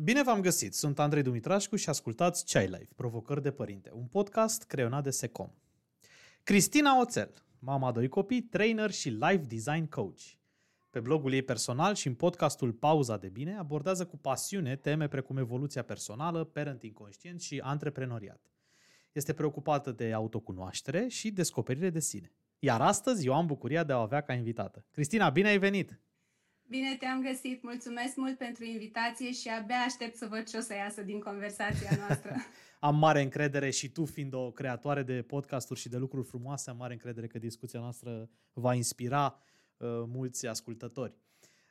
Bine v-am găsit! Sunt Andrei Dumitrașcu și ascultați Chai Life, Provocări de Părinte, un podcast creionat de Secom. Cristina Oțel, mama a doi copii, trainer și life design coach. Pe blogul ei personal și în podcastul Pauza de Bine abordează cu pasiune teme precum evoluția personală, parenting conștient și antreprenoriat. Este preocupată de autocunoaștere și descoperire de sine. Iar astăzi eu am bucuria de a o avea ca invitată. Cristina, bine ai venit! Bine te-am găsit, mulțumesc mult pentru invitație și abia aștept să văd ce o să iasă din conversația noastră. am mare încredere și tu fiind o creatoare de podcasturi și de lucruri frumoase, am mare încredere că discuția noastră va inspira uh, mulți ascultători.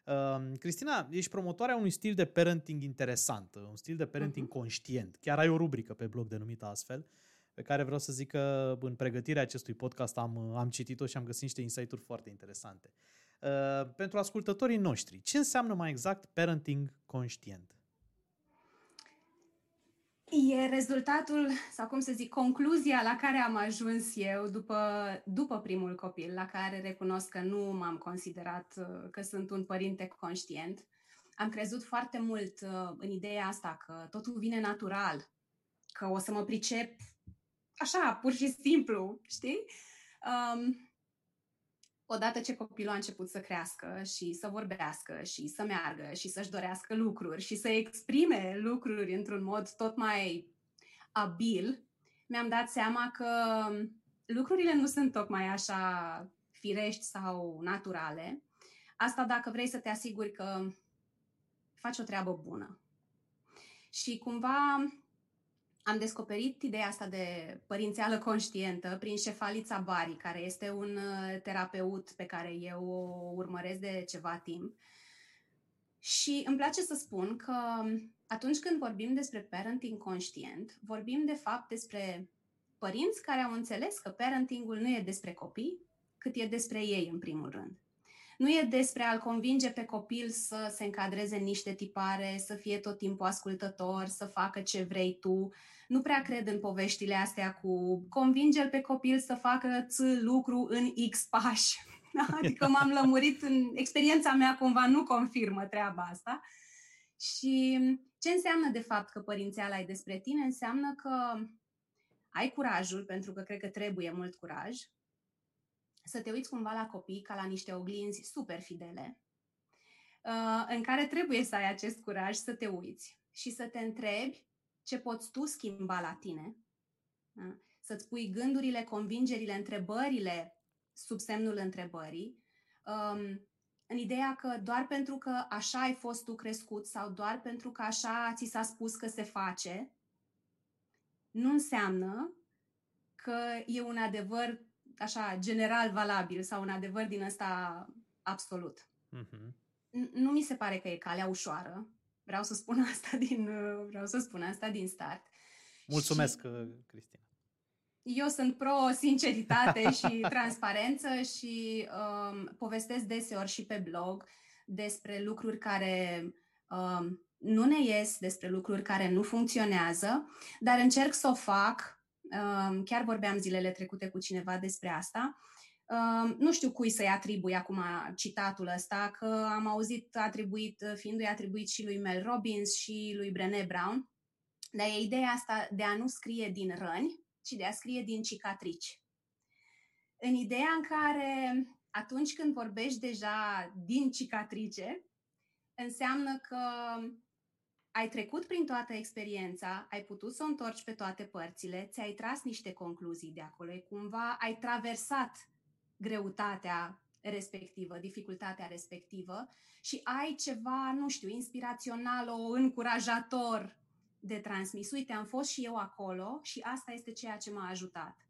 Uh, Cristina, ești promotoarea unui stil de parenting interesant, un stil de parenting uh-huh. conștient. Chiar ai o rubrică pe blog denumită astfel, pe care vreau să zic că în pregătirea acestui podcast am, am citit-o și am găsit niște insight-uri foarte interesante. Uh, pentru ascultătorii noștri, ce înseamnă mai exact parenting conștient? E rezultatul, sau cum să zic, concluzia la care am ajuns eu după, după primul copil, la care recunosc că nu m-am considerat uh, că sunt un părinte conștient. Am crezut foarte mult uh, în ideea asta că totul vine natural, că o să mă pricep așa, pur și simplu, știi? Um, odată ce copilul a început să crească și să vorbească și să meargă și să-și dorească lucruri și să exprime lucruri într-un mod tot mai abil, mi-am dat seama că lucrurile nu sunt tocmai așa firești sau naturale. Asta dacă vrei să te asiguri că faci o treabă bună. Și cumva am descoperit ideea asta de părințeală conștientă prin Șefalița Bari, care este un uh, terapeut pe care eu o urmăresc de ceva timp. Și îmi place să spun că atunci când vorbim despre parenting conștient, vorbim de fapt despre părinți care au înțeles că parentingul nu e despre copii, cât e despre ei în primul rând. Nu e despre a-l convinge pe copil să se încadreze în niște tipare, să fie tot timpul ascultător, să facă ce vrei tu. Nu prea cred în poveștile astea cu convinge-l pe copil să facă ți lucru în X pași. Adică m-am lămurit în experiența mea, cumva nu confirmă treaba asta. Și ce înseamnă de fapt că părințeala e despre tine? Înseamnă că ai curajul, pentru că cred că trebuie mult curaj, să te uiți cumva la copii ca la niște oglinzi super fidele, uh, în care trebuie să ai acest curaj să te uiți și să te întrebi ce poți tu schimba la tine, da? să-ți pui gândurile, convingerile, întrebările sub semnul întrebării, um, în ideea că doar pentru că așa ai fost tu crescut sau doar pentru că așa ți s-a spus că se face, nu înseamnă că e un adevăr așa general valabil sau un adevăr din ăsta absolut. Uh-huh. Nu mi se pare că e calea ușoară. Vreau să spun asta din, vreau să spun asta din start. Mulțumesc, și uh, Cristina. Eu sunt pro-sinceritate și transparență și um, povestesc deseori și pe blog despre lucruri care um, nu ne ies, despre lucruri care nu funcționează, dar încerc să o fac Chiar vorbeam zilele trecute cu cineva despre asta. Nu știu cui să-i atribui acum citatul ăsta, că am auzit atribuit, fiindu-i atribuit și lui Mel Robbins și lui Brené Brown, dar e ideea asta de a nu scrie din răni, ci de a scrie din cicatrici. În ideea în care atunci când vorbești deja din cicatrice, înseamnă că ai trecut prin toată experiența, ai putut să o întorci pe toate părțile, ți-ai tras niște concluzii de acolo, cumva ai traversat greutatea respectivă, dificultatea respectivă și ai ceva, nu știu, inspirațional, o încurajator de transmis. Uite, am fost și eu acolo și asta este ceea ce m-a ajutat.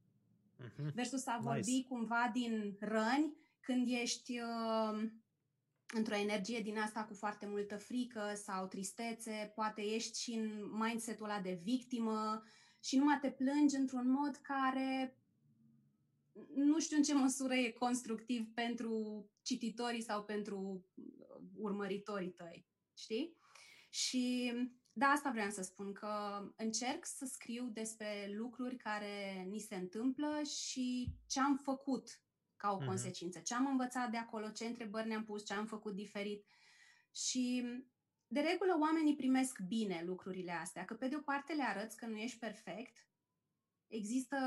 Uh-huh. Versus a vorbi nice. cumva din răni când ești uh, într-o energie din asta cu foarte multă frică sau tristețe, poate ești și în mindset-ul ăla de victimă și numai te plângi într-un mod care nu știu în ce măsură e constructiv pentru cititorii sau pentru urmăritorii tăi, știi? Și da, asta vreau să spun, că încerc să scriu despre lucruri care ni se întâmplă și ce am făcut ca o uh-huh. consecință. Ce am învățat de acolo, ce întrebări ne-am pus, ce am făcut diferit. Și de regulă oamenii primesc bine lucrurile astea, că pe de o parte le arăți că nu ești perfect, există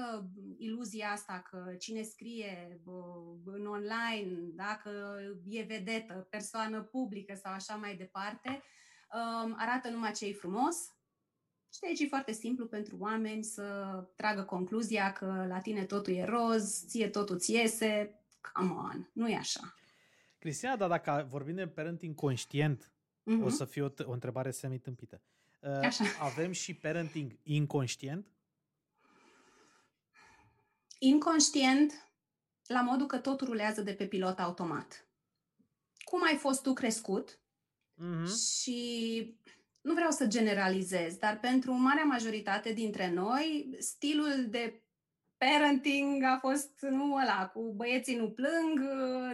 iluzia asta că cine scrie în online, dacă e vedetă, persoană publică sau așa mai departe, um, arată numai ce e frumos. Și de aici e foarte simplu pentru oameni să tragă concluzia că la tine totul e roz, ție totul ți iese. Come on, nu e așa. Cristina, dar dacă vorbim de parenting conștient, uh-huh. o să fie o, o întrebare semitâmpită. Uh, Așa. Avem și parenting inconștient? Inconștient, la modul că totul rulează de pe pilot automat. Cum ai fost tu crescut uh-huh. și nu vreau să generalizez, dar pentru marea majoritate dintre noi, stilul de parenting a fost nu ăla, cu băieții nu plâng,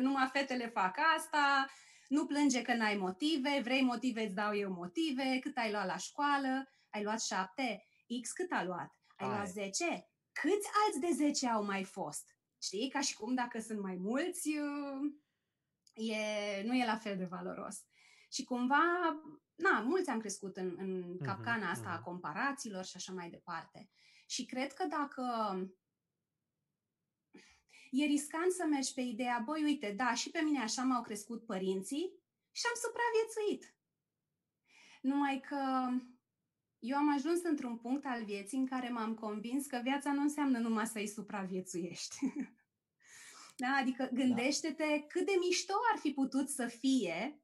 numai fetele fac asta, nu plânge că n-ai motive, vrei motive, îți dau eu motive, cât ai luat la școală, ai luat șapte, X cât a luat, ai, ai. luat zece, câți alți de zece au mai fost? Știi, ca și cum dacă sunt mai mulți, e, nu e la fel de valoros. Și cumva, na, mulți am crescut în, în mhm, capcana asta uh-huh. a comparațiilor și așa mai departe. Și cred că dacă e riscant să mergi pe ideea, băi, uite, da, și pe mine așa m-au crescut părinții și am supraviețuit. Numai că eu am ajuns într-un punct al vieții în care m-am convins că viața nu înseamnă numai să-i supraviețuiești. da? Adică gândește-te cât de mișto ar fi putut să fie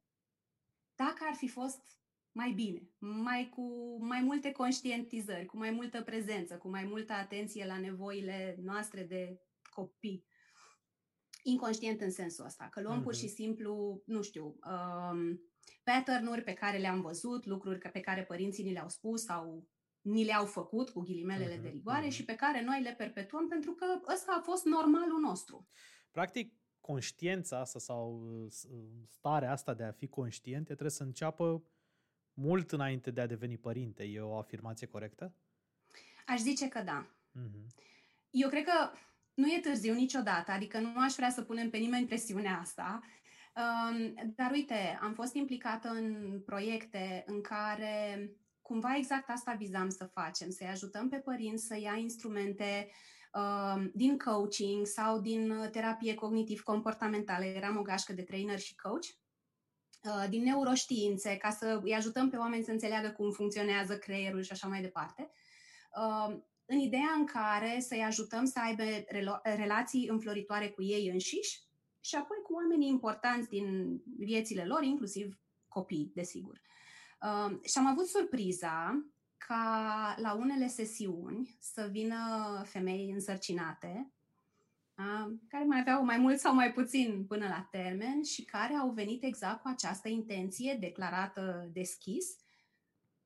dacă ar fi fost mai bine, mai cu mai multe conștientizări, cu mai multă prezență, cu mai multă atenție la nevoile noastre de copii inconștient în sensul ăsta, că luăm uh-huh. pur și mhm. simplu, nu știu, um, pattern-uri pe care le-am văzut, lucruri pe care părinții ni le-au spus sau ni le-au făcut cu ghilimelele uh-huh. de rigoare uh-huh. și pe care noi le perpetuăm pentru că ăsta a fost normalul nostru. Practic, conștiența asta sau uh, starea asta de a fi conștient trebuie să înceapă mult înainte de a deveni părinte. E o afirmație corectă? Aș zice că da. Uh-huh. Eu cred că nu e târziu niciodată, adică nu aș vrea să punem pe nimeni presiunea asta, um, dar uite, am fost implicată în proiecte în care cumva exact asta vizam să facem, să-i ajutăm pe părinți să ia instrumente um, din coaching sau din terapie cognitiv-comportamentală. Eram o gașcă de trainer și coach uh, din neuroștiințe, ca să îi ajutăm pe oameni să înțeleagă cum funcționează creierul și așa mai departe. Um, în ideea în care să-i ajutăm să aibă relații înfloritoare cu ei înșiși și apoi cu oamenii importanți din viețile lor, inclusiv copii, desigur. Uh, și am avut surpriza ca la unele sesiuni să vină femei însărcinate, uh, care mai aveau mai mult sau mai puțin până la termen și care au venit exact cu această intenție declarată deschis.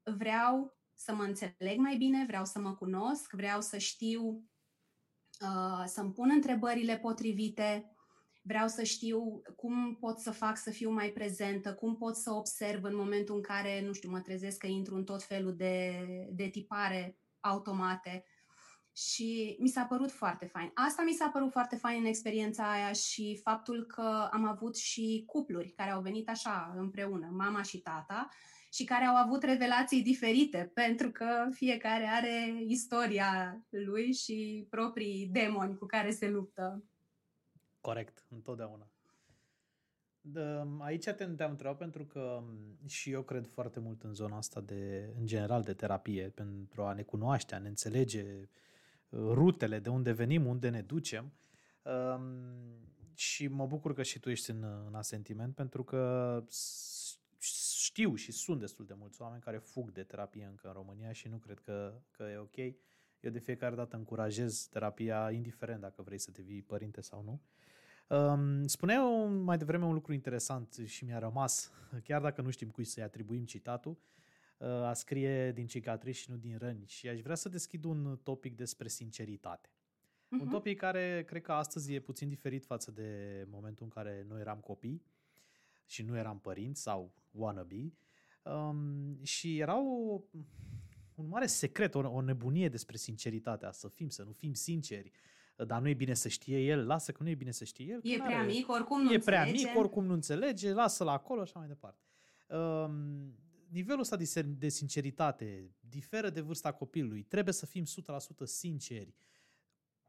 Vreau să mă înțeleg mai bine, vreau să mă cunosc, vreau să știu, uh, să-mi pun întrebările potrivite, vreau să știu cum pot să fac să fiu mai prezentă, cum pot să observ în momentul în care, nu știu, mă trezesc că intru în tot felul de, de tipare automate. Și mi s-a părut foarte fain. Asta mi s-a părut foarte fain în experiența aia și faptul că am avut și cupluri care au venit așa împreună, mama și tata, și care au avut revelații diferite, pentru că fiecare are istoria lui și proprii demoni cu care se luptă. Corect, întotdeauna. De, aici te, te-am întrebat pentru că și eu cred foarte mult în zona asta de, în general, de terapie, pentru a ne cunoaște, a ne înțelege uh, rutele, de unde venim, unde ne ducem. Um, și mă bucur că și tu ești în, în asentiment, pentru că știu și sunt destul de mulți oameni care fug de terapie încă în România și nu cred că, că e ok. Eu de fiecare dată încurajez terapia, indiferent dacă vrei să devii părinte sau nu. Um, spuneai mai devreme un lucru interesant și mi-a rămas, chiar dacă nu știm cui să-i atribuim citatul, uh, a scrie din cicatrici și nu din răni. Și aș vrea să deschid un topic despre sinceritate. Uh-huh. Un mhm. topic care cred că astăzi e puțin diferit față de momentul în care noi eram copii și nu eram părinți sau wannabe. Um, și era o, un mare secret, o, o nebunie despre sinceritatea, să fim, să nu fim sinceri. Dar nu e bine să știe el, lasă că nu e bine să știe el. E prea are, mic, oricum nu E prea înțelege. mic, oricum nu înțelege, lasă-l acolo și așa mai departe. Um, nivelul ăsta de, de sinceritate diferă de vârsta copilului. Trebuie să fim 100% sinceri.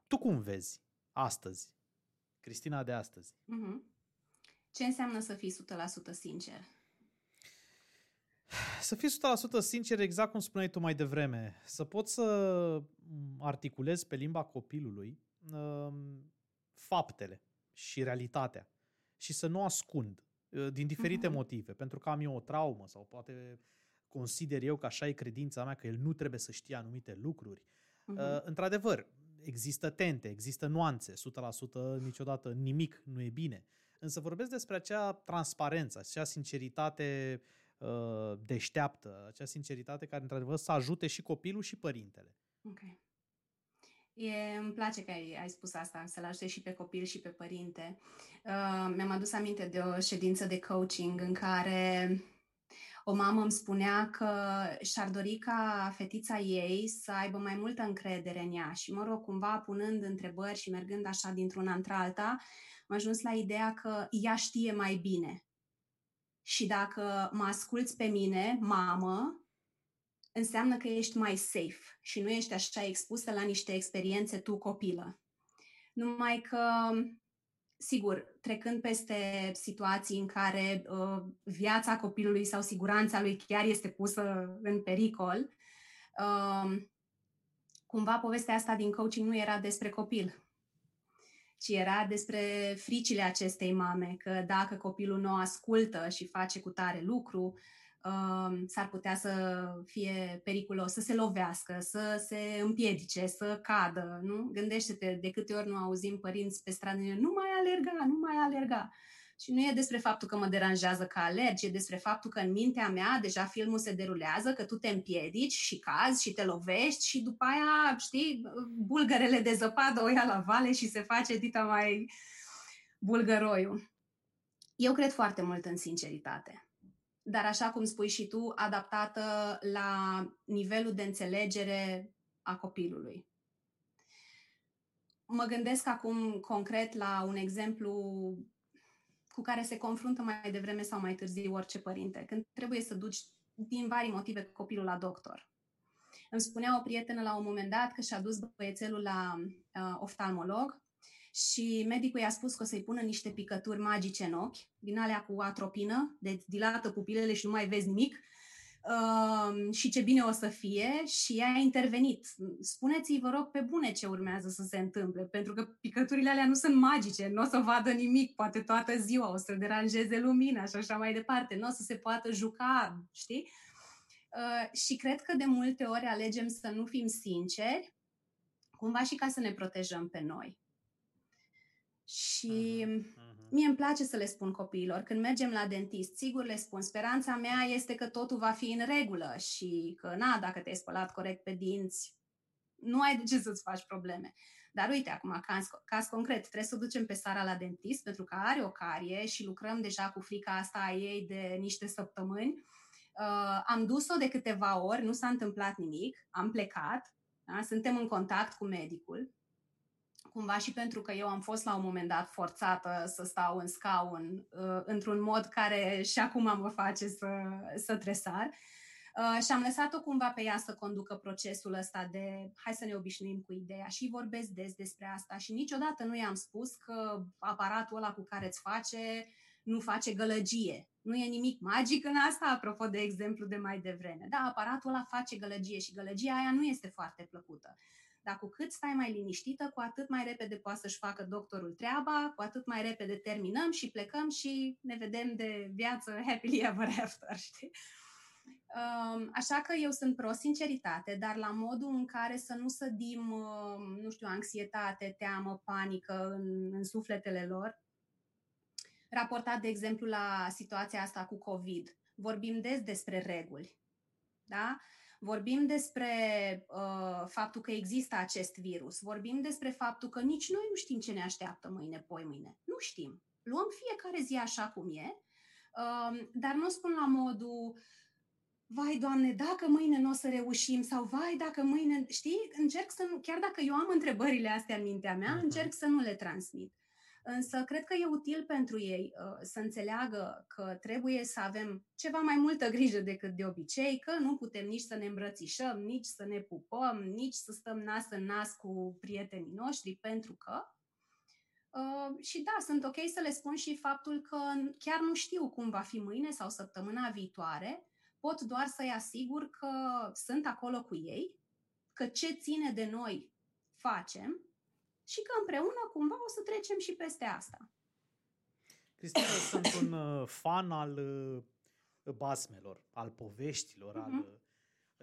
Tu cum vezi astăzi? Cristina de astăzi. Mm-hmm. Ce înseamnă să fii 100% sincer? Să fii 100% sincer, exact cum spuneai tu mai devreme, să poți să articulezi pe limba copilului um, faptele și realitatea și să nu ascund uh, din diferite uh-huh. motive, pentru că am eu o traumă sau poate consider eu că așa e credința mea, că el nu trebuie să știe anumite lucruri. Uh-huh. Într-adevăr, există tente, există nuanțe, 100% niciodată nimic nu e bine. Însă vorbesc despre acea transparență, acea sinceritate uh, deșteaptă, acea sinceritate care, într-adevăr, să ajute și copilul și părintele. Ok. E, îmi place că ai, ai spus asta, să-l ajute și pe copil și pe părinte. Uh, mi-am adus aminte de o ședință de coaching în care o mamă îmi spunea că și-ar dori ca fetița ei să aibă mai multă încredere în ea și, mă rog, cumva punând întrebări și mergând așa dintr-una într-alta, am ajuns la ideea că ea știe mai bine. Și dacă mă asculți pe mine, mamă, înseamnă că ești mai safe și nu ești așa expusă la niște experiențe tu copilă. Numai că, sigur, trecând peste situații în care uh, viața copilului sau siguranța lui chiar este pusă în pericol, uh, cumva povestea asta din coaching nu era despre copil, ci era despre fricile acestei mame, că dacă copilul nu ascultă și face cu tare lucru, uh, s-ar putea să fie periculos, să se lovească, să se împiedice, să cadă. Nu? Gândește-te de câte ori nu auzim părinți pe stradă, nu mai alerga, nu mai alerga. Și nu e despre faptul că mă deranjează că alergi, e despre faptul că în mintea mea deja filmul se derulează, că tu te împiedici și cazi și te lovești și după aia, știi, bulgărele de zăpadă o ia la vale și se face dita mai bulgăroiul. Eu cred foarte mult în sinceritate. Dar așa cum spui și tu, adaptată la nivelul de înțelegere a copilului. Mă gândesc acum concret la un exemplu cu care se confruntă mai devreme sau mai târziu orice părinte, când trebuie să duci din vari motive copilul la doctor. Îmi spunea o prietenă la un moment dat că și-a dus băiețelul la uh, oftalmolog și medicul i-a spus că o să-i pună niște picături magice în ochi, din alea cu atropină, de dilată pupilele și nu mai vezi nimic, uh, și ce bine o să fie și ea a intervenit. Spuneți-i, vă rog, pe bune ce urmează să se întâmple, pentru că picăturile alea nu sunt magice, nu o să vadă nimic, poate toată ziua, o să deranjeze lumina și așa mai departe, nu o să se poată juca, știi? Uh, și cred că de multe ori alegem să nu fim sinceri, cumva și ca să ne protejăm pe noi. Și uh-huh. Mie îmi place să le spun copiilor, când mergem la dentist, sigur le spun, speranța mea este că totul va fi în regulă și că, na, dacă te-ai spălat corect pe dinți, nu ai de ce să-ți faci probleme. Dar uite, acum, caz, caz concret, trebuie să ducem pe Sara la dentist pentru că are o carie și lucrăm deja cu frica asta a ei de niște săptămâni. Uh, am dus-o de câteva ori, nu s-a întâmplat nimic, am plecat, da? suntem în contact cu medicul cumva și pentru că eu am fost la un moment dat forțată să stau în scaun uh, într-un mod care și acum mă face să, să tresar. Uh, și am lăsat-o cumva pe ea să conducă procesul ăsta de hai să ne obișnuim cu ideea și vorbesc des despre asta și niciodată nu i-am spus că aparatul ăla cu care îți face nu face gălăgie. Nu e nimic magic în asta, apropo de exemplu de mai devreme. Da, aparatul ăla face gălăgie și gălăgia aia nu este foarte plăcută. Dar cu cât stai mai liniștită, cu atât mai repede poate să-și facă doctorul treaba, cu atât mai repede terminăm și plecăm și ne vedem de viață happily ever after, știi? Um, așa că eu sunt pro-sinceritate, dar la modul în care să nu sădim, um, nu știu, anxietate, teamă, panică în, în sufletele lor. Raportat, de exemplu, la situația asta cu COVID, vorbim des despre reguli. Da? Vorbim despre uh, faptul că există acest virus, vorbim despre faptul că nici noi nu știm ce ne așteaptă mâine, poi mâine. Nu știm. Luăm fiecare zi așa cum e, uh, dar nu spun la modul vai, Doamne, dacă mâine nu o să reușim sau vai, dacă mâine, știi, încerc să nu, chiar dacă eu am întrebările astea în mintea mea, uh-huh. încerc să nu le transmit. Însă cred că e util pentru ei uh, să înțeleagă că trebuie să avem ceva mai multă grijă decât de obicei, că nu putem nici să ne îmbrățișăm, nici să ne pupăm, nici să stăm nas în nas cu prietenii noștri, pentru că Uh, și da, sunt ok să le spun și faptul că chiar nu știu cum va fi mâine sau săptămâna viitoare, pot doar să-i asigur că sunt acolo cu ei, că ce ține de noi facem și că împreună cumva o să trecem și peste asta. Cristina, sunt un uh, fan al uh, basmelor, al poveștilor, uh-huh. al mhm.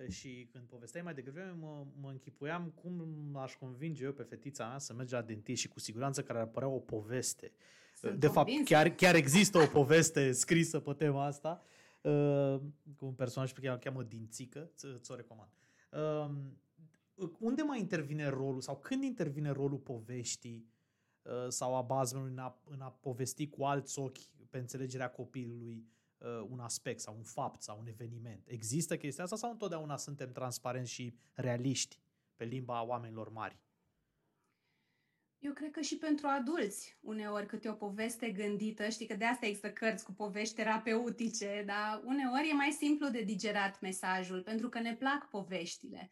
Și când povesteai mai degrabă, mă, mă închipuiam cum aș convinge eu pe fetița mea să merge la dentist și cu siguranță care ar părea o poveste. Sunt de convinsă. fapt, chiar, chiar există o poveste scrisă pe tema asta uh, cu un personaj pe care îl cheamă Dințică, ți-o recomand. Uh, unde mai intervine rolul sau când intervine rolul poveștii uh, sau a bazmelui în a, în a povesti cu alți ochi pe înțelegerea copilului uh, un aspect sau un fapt sau un eveniment. Există chestia asta sau întotdeauna suntem transparenți și realiști pe limba oamenilor mari? Eu cred că și pentru adulți, uneori câte o poveste gândită, știi că de asta există cărți cu povești terapeutice, dar uneori e mai simplu de digerat mesajul, pentru că ne plac poveștile.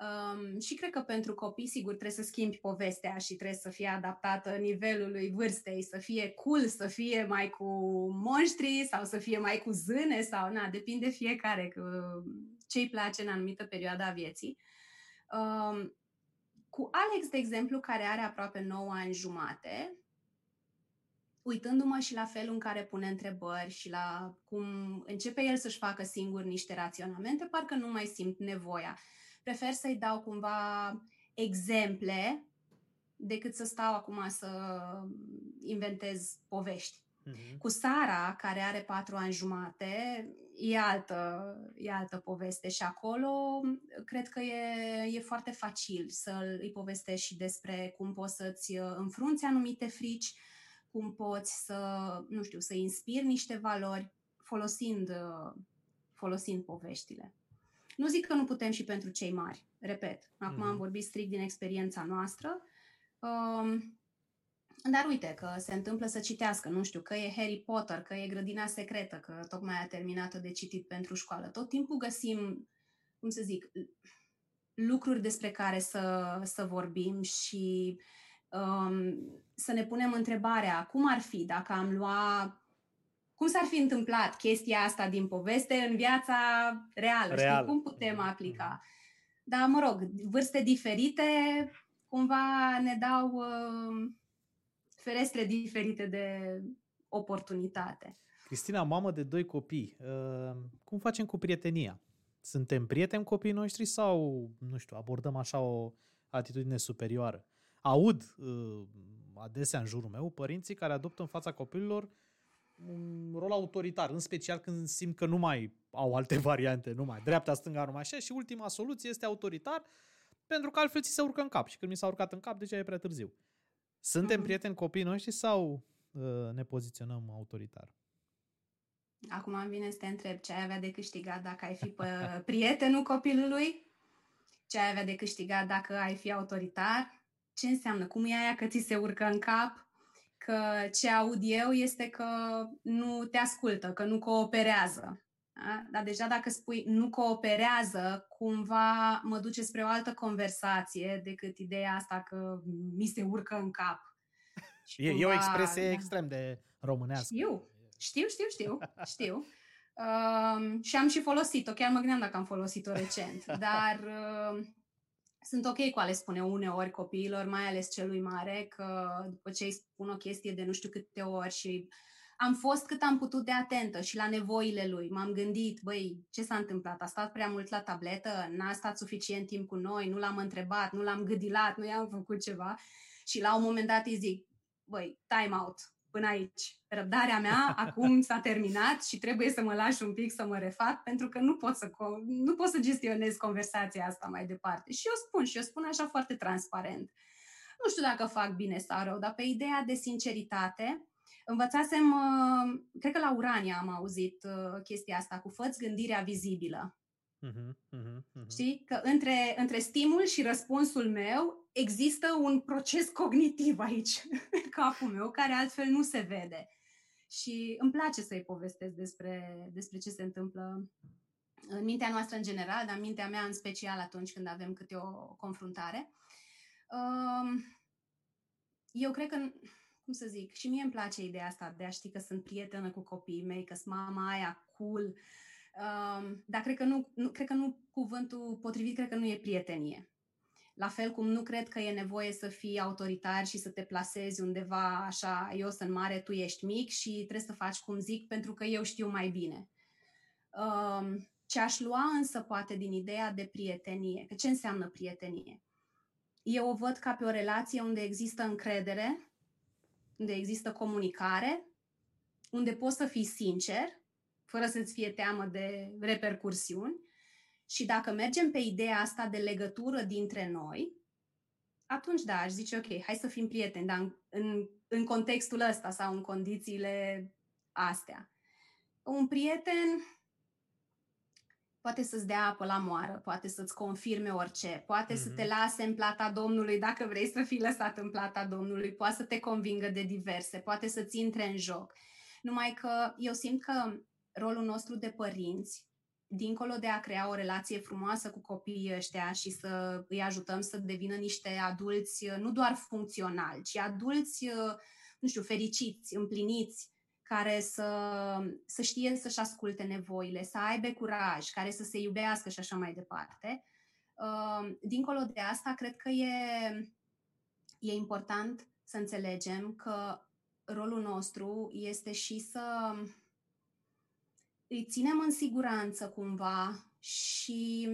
Um, și cred că pentru copii, sigur, trebuie să schimbi povestea și trebuie să fie adaptată nivelului vârstei, să fie cool, să fie mai cu monștri sau să fie mai cu zâne sau, na, depinde fiecare ce îi place în anumită perioadă a vieții. Um, cu Alex, de exemplu, care are aproape 9 ani jumate, uitându-mă și la felul în care pune întrebări și la cum începe el să-și facă singur niște raționamente, parcă nu mai simt nevoia prefer să-i dau cumva exemple decât să stau acum să inventez povești. Uh-huh. Cu Sara, care are patru ani jumate, e altă, e altă poveste și acolo cred că e, e foarte facil să îi povestești și despre cum poți să-ți înfrunți anumite frici, cum poți să, nu știu, să inspiri niște valori folosind, folosind poveștile. Nu zic că nu putem și pentru cei mari, repet. Acum mm-hmm. am mhm. vorbit strict din experiența noastră. Um, dar uite că se întâmplă să citească, nu știu, că e Harry Potter, că e grădina secretă, că tocmai a terminat de citit pentru școală. Tot timpul găsim, cum să zic, lucruri despre care să, să vorbim și um, să ne punem întrebarea cum ar fi dacă am luat cum s-ar fi întâmplat chestia asta din poveste în viața reală? Real. Știi? Cum putem aplica? Dar, mă rog, vârste diferite cumva ne dau uh, ferestre diferite de oportunitate. Cristina, mamă de doi copii, uh, cum facem cu prietenia? Suntem prieteni copiii noștri sau, nu știu, abordăm așa o atitudine superioară? Aud uh, adesea în jurul meu părinții care adoptă în fața copilor un rol autoritar, în special când simt că nu mai au alte variante, nu mai dreapta, stânga, numai așa și ultima soluție este autoritar pentru că altfel ți se urcă în cap și când mi s-a urcat în cap, deja e prea târziu. Suntem mm-hmm. prieteni copiii noștri sau uh, ne poziționăm autoritar? Acum îmi vine să te întreb ce ai avea de câștigat dacă ai fi pe prietenul copilului? Ce ai avea de câștigat dacă ai fi autoritar? Ce înseamnă? Cum e aia că ți se urcă în cap? Că ce aud eu este că nu te ascultă, că nu cooperează. Da? Dar deja dacă spui nu cooperează, cumva mă duce spre o altă conversație decât ideea asta că mi se urcă în cap. Și e, cumva, e o expresie da. extrem de românească. Știu, știu, știu, știu, știu. Uh, și am și folosit-o, chiar mă gândeam dacă am folosit-o recent, dar uh, sunt ok cu a le spune uneori copiilor, mai ales celui mare, că după ce îi spun o chestie de nu știu câte ori și am fost cât am putut de atentă și la nevoile lui. M-am gândit, băi, ce s-a întâmplat? A stat prea mult la tabletă? N-a stat suficient timp cu noi? Nu l-am întrebat? Nu l-am gâdilat? Nu i-am făcut ceva? Și la un moment dat îi zic, băi, time out până aici. Răbdarea mea acum s-a terminat și trebuie să mă lași un pic să mă refac pentru că nu pot să, nu pot să gestionez conversația asta mai departe. Și eu spun, și eu spun așa foarte transparent. Nu știu dacă fac bine sau rău, dar pe ideea de sinceritate, învățasem, uh, cred că la Urania am auzit uh, chestia asta, cu făți gândirea vizibilă. Uh-huh, uh-huh, uh-huh. Știi? Că între, între stimul și răspunsul meu există un proces cognitiv aici, în capul meu, care altfel nu se vede. Și îmi place să-i povestesc despre, despre ce se întâmplă în mintea noastră în general, dar în mintea mea în special atunci când avem câte o confruntare. Um, eu cred că, cum să zic, și mie îmi place ideea asta de a ști că sunt prietenă cu copiii mei, că sunt mama aia cool, um, dar cred că nu, nu, cred că nu cuvântul potrivit, cred că nu e prietenie. La fel cum nu cred că e nevoie să fii autoritar și să te plasezi undeva așa, eu sunt mare, tu ești mic și trebuie să faci cum zic pentru că eu știu mai bine. Um, ce aș lua însă poate din ideea de prietenie, că ce înseamnă prietenie? Eu o văd ca pe o relație unde există încredere, unde există comunicare, unde poți să fii sincer, fără să-ți fie teamă de repercursiuni. Și dacă mergem pe ideea asta de legătură dintre noi, atunci da, aș zice, ok, hai să fim prieteni, dar în, în, în contextul ăsta sau în condițiile astea. Un prieten poate să-ți dea apă la moară, poate să-ți confirme orice, poate mm-hmm. să te mhm. lase în plata Domnului dacă vrei să fii lăsat în plata Domnului, poate să te convingă de diverse, poate să-ți intre în joc. Numai că eu simt că rolul nostru de părinți, dincolo de a crea o relație frumoasă cu copiii ăștia și să îi ajutăm să devină niște adulți nu doar funcționali, ci adulți, nu știu, fericiți, împliniți, care să, să știe să-și asculte nevoile, să aibă curaj, care să se iubească și așa mai departe. Uh, dincolo de asta, cred că e, e important să înțelegem că rolul nostru este și să îi ținem în siguranță cumva și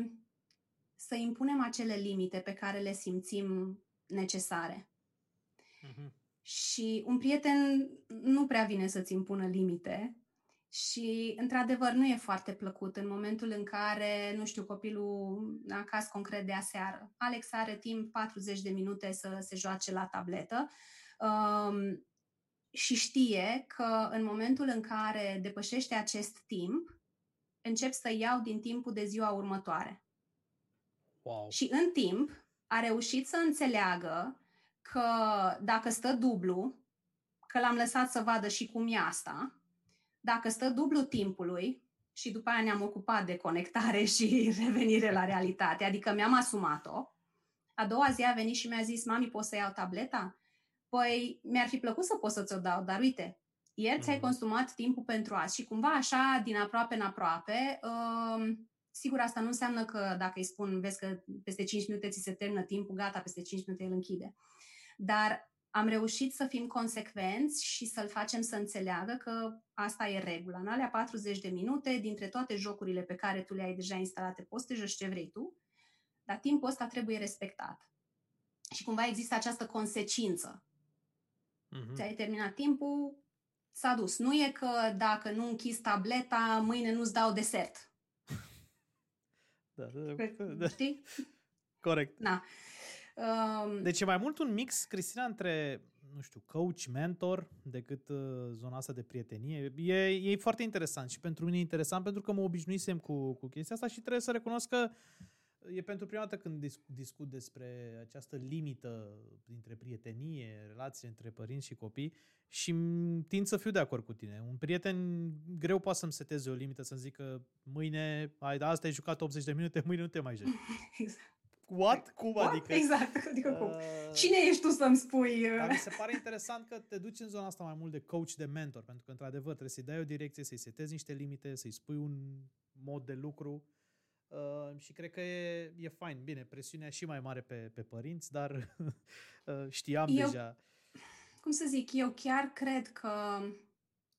să impunem acele limite pe care le simțim necesare. Uh-huh. Și un prieten nu prea vine să-ți impună limite și, într-adevăr, nu e foarte plăcut în momentul în care, nu știu, copilul, în caz concret de aseară, Alex are timp 40 de minute să se joace la tabletă um, și știe că în momentul în care depășește acest timp, încep să iau din timpul de ziua următoare. Wow. Și în timp a reușit să înțeleagă că dacă stă dublu, că l-am lăsat să vadă și cum e asta, dacă stă dublu timpului, și după aia ne-am ocupat de conectare și revenire la realitate, adică mi-am asumat-o, a doua zi a venit și mi-a zis, mami, poți să iau tableta? Păi, mi-ar fi plăcut să pot să ți-o dau, dar uite, ieri mm. ți-ai mhm. consumat timpul pentru azi și cumva așa, din aproape în aproape, uh, sigur asta nu înseamnă că dacă îi spun, vezi că peste 5 minute ți se termină timpul, gata, peste 5 minute el închide. Dar am reușit să fim consecvenți și să-l facem să înțeleagă că asta e regula. În alea 40 de minute, dintre toate jocurile pe care tu le-ai deja instalate, poți să te joci ce vrei tu, dar timpul ăsta trebuie respectat. Și cumva există această consecință. Uh-huh. Ți-ai terminat timpul, s-a dus. Nu e că dacă nu închizi tableta, mâine nu-ți dau desert. Da, da, da, da. Știi? Corect. Da. Um, deci e mai mult un mix, Cristina, între, nu știu, coach, mentor, decât uh, zona asta de prietenie. E, e foarte interesant și pentru mine e interesant pentru că mă obișnuisem cu, cu chestia asta și trebuie să recunosc că e pentru prima dată când disc, discut despre această limită dintre prietenie, relații între părinți și copii și tind să fiu de acord cu tine. Un prieten greu poate să-mi seteze o limită, să-mi zică mâine, ai, asta ai jucat 80 de minute, mâine nu te mai joci. Exact. What? Cum What? adică? Exact, adică cum? Uh, Cine ești tu să-mi spui? Dar mi se pare interesant că te duci în zona asta mai mult de coach, de mentor, pentru că, într-adevăr, trebuie să-i dai o direcție, să-i setezi niște limite, să-i spui un mod de lucru uh, și cred că e, e fain. Bine, presiunea și mai mare pe, pe părinți, dar uh, știam eu, deja. Cum să zic, eu chiar cred că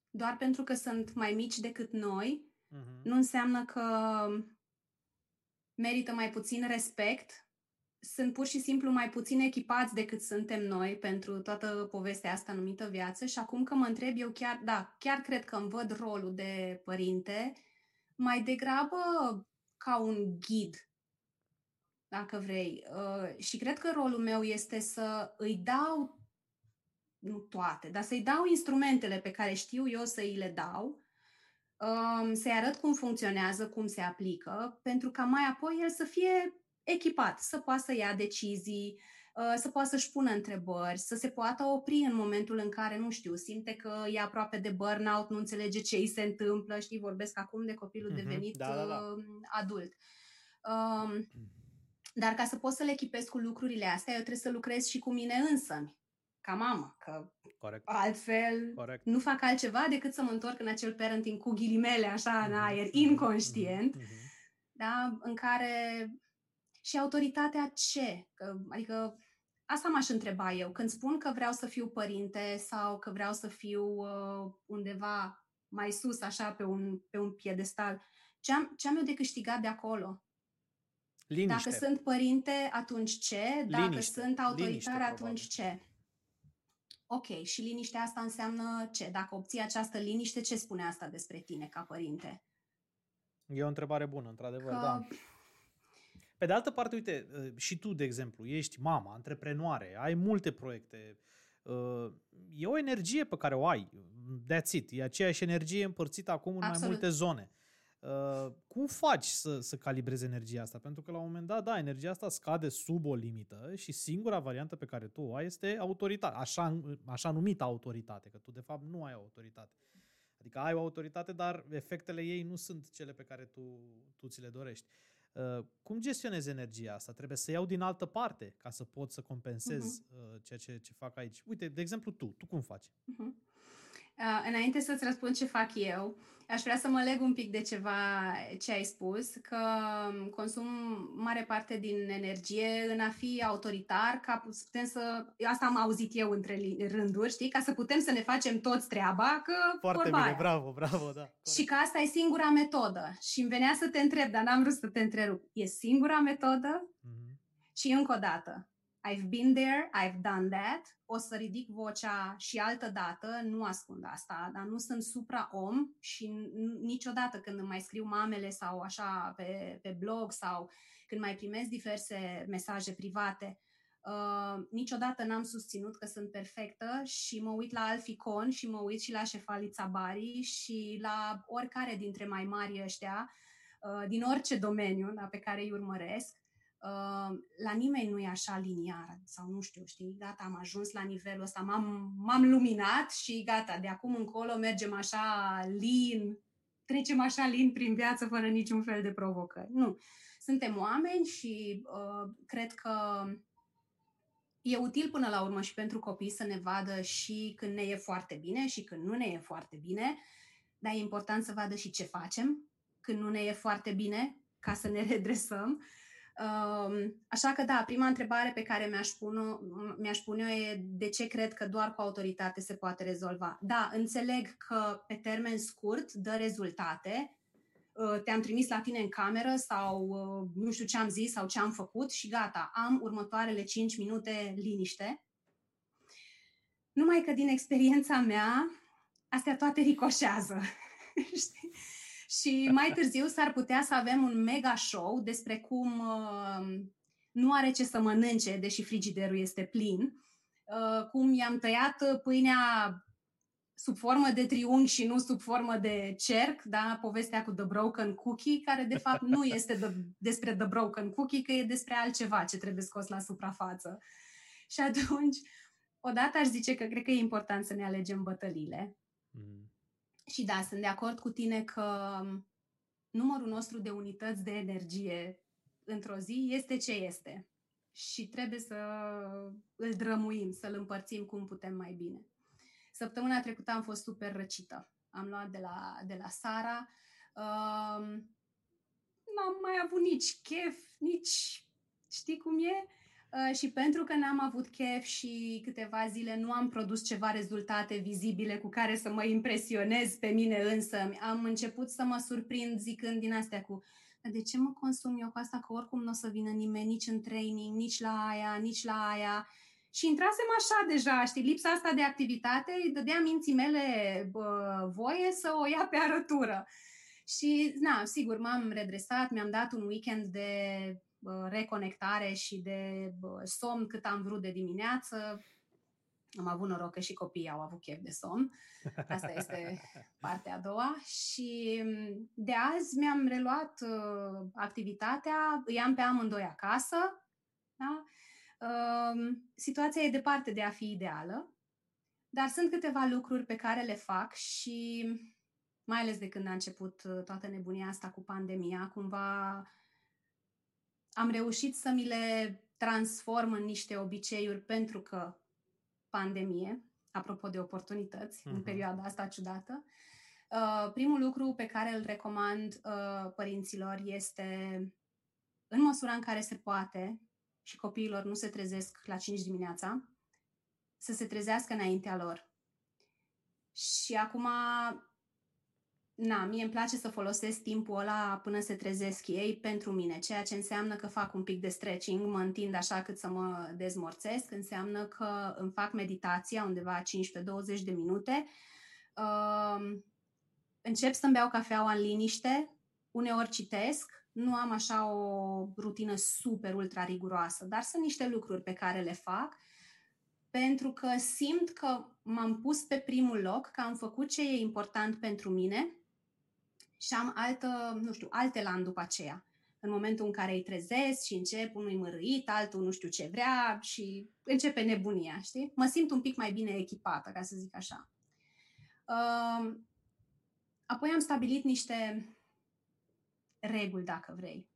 doar pentru că sunt mai mici decât noi, uh-huh. nu înseamnă că merită mai puțin respect, sunt pur și simplu mai puțin echipați decât suntem noi pentru toată povestea asta numită viață și acum că mă întreb, eu chiar, da, chiar cred că îmi văd rolul de părinte mai degrabă ca un ghid, dacă vrei. Uh, și cred că rolul meu este să îi dau, nu toate, dar să-i dau instrumentele pe care știu eu să îi le dau, um, să-i arăt cum funcționează, cum se aplică, pentru ca mai apoi el să fie echipat, să poată să ia decizii, uh, să poată să-și pună întrebări, să se poată opri în momentul în care, nu știu, simte că e aproape de burnout, nu înțelege ce îi se întâmplă, știi, vorbesc acum de copilul mm-hmm, devenit da, da, da. Uh, adult. Um, dar ca să pot să le echipez cu lucrurile astea, eu trebuie să lucrez și cu mine însă, ca mamă, că Corect. altfel Corect. nu fac altceva decât să mă întorc în acel parenting cu ghilimele, așa, în mhm, aer, mhm, inconștient, mm-hmm. da, în care și autoritatea ce? Că, adică asta m-aș întreba eu. Când spun că vreau să fiu părinte sau că vreau să fiu uh, undeva mai sus, așa, pe un, pe un piedestal, ce am, ce am eu de câștigat de acolo? Liniște. Dacă sunt părinte, atunci ce? Dacă Liniște. sunt autoritar, atunci ce? Ok, și liniștea asta înseamnă ce? Dacă obții această liniște, ce spune asta despre tine ca părinte? E o întrebare bună, într-adevăr, că... da. Pe de altă parte, uite, uh, și tu, de exemplu, ești mama, antreprenoare, ai multe proiecte, uh, e o energie pe care o ai, that's it, e aceeași energie împărțită acum în Absolut. mai multe zone. Uh, cum faci să, să calibrezi energia asta? Pentru că la un moment dat, da, energia asta scade sub o limită și singura variantă pe care tu o ai este autoritate, așa, așa numită autoritate, că tu de fapt nu ai autoritate. Adică ai o autoritate, dar efectele ei nu sunt cele pe care tu, tu ți le dorești. Uh, cum gestionezi energia asta? Trebuie să iau din altă parte ca să pot să compensez uh-huh. ceea ce, ce fac aici. Uite, de exemplu, tu. Tu cum faci? Uh-huh. Uh, înainte să-ți răspund ce fac eu, aș vrea să mă leg un pic de ceva ce ai spus, că consum mare parte din energie în a fi autoritar, ca putem să... Asta am auzit eu între rânduri, știi? Ca să putem să ne facem toți treaba, că Foarte bine, aia. bravo, bravo, da. Corect. Și că asta e singura metodă. Și îmi venea să te întreb, dar n-am vrut să te întrerup. E singura metodă? Mm-hmm. Și încă o dată, I've been there, I've done that, o să ridic vocea și altă dată, nu ascund asta, dar nu sunt supra-om și niciodată când îmi mai scriu mamele sau așa pe, pe blog sau când mai primesc diverse mesaje private, uh, niciodată n-am susținut că sunt perfectă și mă uit la Alficon și mă uit și la Șefali Țabari și la oricare dintre mai mari ăștia, uh, din orice domeniu da, pe care îi urmăresc la nimeni nu e așa liniar sau nu știu, știi, gata, am ajuns la nivelul ăsta, m-am, m-am luminat și gata, de acum încolo mergem așa lin, trecem așa lin prin viață fără niciun fel de provocări. Nu. Suntem oameni și uh, cred că e util până la urmă și pentru copii să ne vadă și când ne e foarte bine și când nu ne e foarte bine, dar e important să vadă și ce facem când nu ne e foarte bine, ca să ne redresăm Așa că da, prima întrebare pe care mi-aș pune, mi-aș pune e de ce cred că doar cu autoritate se poate rezolva. Da, înțeleg că pe termen scurt dă rezultate, uh, te-am trimis la tine în cameră sau uh, nu știu ce am zis sau ce am făcut și gata, am următoarele 5 minute liniște. Numai că din experiența mea, astea toate ricoșează. Știi? Și mai târziu s-ar putea să avem un mega show despre cum uh, nu are ce să mănânce, deși frigiderul este plin, uh, cum i-am tăiat pâinea sub formă de triunghi și nu sub formă de cerc, da? povestea cu The Broken Cookie, care de fapt nu este de, despre The Broken Cookie, că e despre altceva ce trebuie scos la suprafață. Și atunci, odată aș zice că cred că e important să ne alegem bătăliile. Mm. Și da, sunt de acord cu tine că numărul nostru de unități de energie într-o zi este ce este. Și trebuie să îl drămuim, să-l împărțim cum putem mai bine. Săptămâna trecută am fost super răcită. Am luat de la, de la Sara. Um, n-am mai avut nici chef, nici știi cum e? Uh, și pentru că n-am avut chef și câteva zile nu am produs ceva rezultate vizibile cu care să mă impresionez pe mine însă, am început să mă surprind zicând din astea cu de ce mă consum eu cu asta, că oricum nu o să vină nimeni nici în training, nici la aia, nici la aia. Și intrasem așa deja, știi, lipsa asta de activitate îi dădea minții mele bă, voie să o ia pe arătură. Și, na, sigur, m-am redresat, mi-am dat un weekend de reconectare și de somn cât am vrut de dimineață. Am avut noroc că și copiii au avut chef de somn. Asta este partea a doua. Și mm, de azi mi-am reluat uh, activitatea, îi am pe amândoi acasă. Da? Uh, situația e departe de a fi ideală, dar sunt câteva lucruri pe care le fac și mai ales de când a început uh, toată nebunia asta cu pandemia, cumva am reușit să mi le transform în niște obiceiuri pentru că pandemie, apropo de oportunități uh-huh. în mhm. perioada asta ciudată. Uh, primul lucru pe care îl recomand uh, părinților este, în măsura în care se poate și copiilor nu se trezesc la 5 dimineața, să se trezească înaintea lor. Și acum na, mie îmi place să folosesc timpul ăla până se trezesc ei pentru mine, ceea ce înseamnă că fac un pic de stretching, mă întind așa cât să mă dezmorțesc, înseamnă că îmi fac meditația undeva 15-20 de minute, uh, încep să-mi beau cafeaua în liniște, uneori citesc, nu am așa o rutină super ultra riguroasă, dar sunt niște lucruri pe care le fac pentru că simt că m-am pus pe primul loc, că am făcut ce e important pentru mine și am altă, nu știu, alte lan după aceea. În momentul în care îi trezesc și încep unul mărâit, altul nu știu ce vrea și începe nebunia, știi? Mă simt un pic mai bine echipată, ca să zic așa. Uh, apoi am stabilit niște reguli, dacă vrei.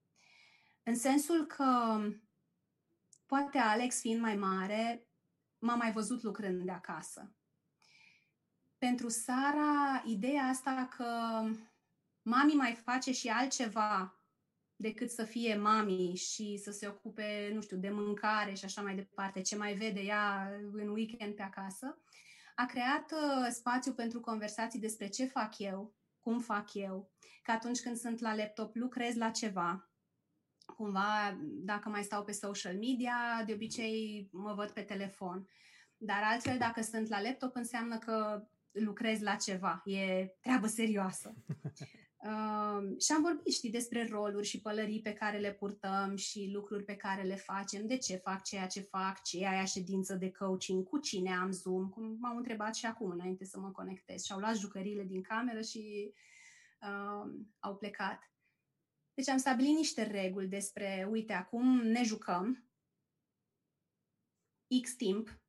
În sensul că poate Alex, fiind mai mare, m-a mai văzut lucrând de acasă. Pentru Sara, ideea asta că mami mai face și altceva decât să fie mami și să se ocupe, nu știu, de mâncare și așa mai departe, ce mai vede ea în weekend pe acasă, a creat uh, spațiu pentru conversații despre ce fac eu, cum fac eu, că atunci când sunt la laptop lucrez la ceva, cumva, dacă mai stau pe social media, de obicei mă văd pe telefon. Dar altfel, dacă sunt la laptop, înseamnă că lucrez la ceva. E treabă serioasă. Uh, și am vorbit, știi, despre roluri și pălării pe care le purtăm și lucruri pe care le facem, de ce fac ceea ce fac, ce e aia ședință de coaching, cu cine am Zoom, cum m-au întrebat și acum înainte să mă conectez. Și au luat jucăriile din cameră și uh, au plecat. Deci am stabilit niște reguli despre, uite, acum ne jucăm X timp,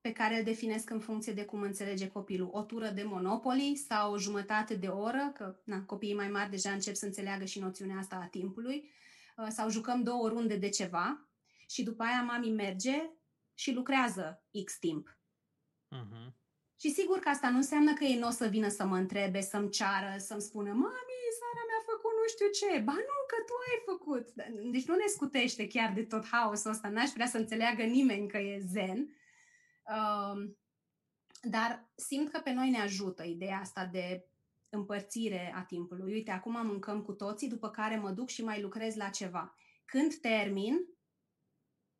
pe care îl definesc în funcție de cum înțelege copilul. O tură de Monopoly sau o jumătate de oră, că na, copiii mai mari deja încep să înțeleagă și noțiunea asta a timpului, uh, sau jucăm două runde de ceva și după aia mami merge și lucrează X timp. Uh-huh. Și sigur că asta nu înseamnă că ei nu o să vină să mă întrebe, să-mi ceară, să-mi spună mami, Sara mi-a făcut nu știu ce. Ba nu, că tu ai făcut. Deci nu ne scutește chiar de tot haosul ăsta. N-aș vrea să înțeleagă nimeni că e zen dar simt că pe noi ne ajută ideea asta de împărțire a timpului. Uite, acum mâncăm cu toții, după care mă duc și mai lucrez la ceva. Când termin,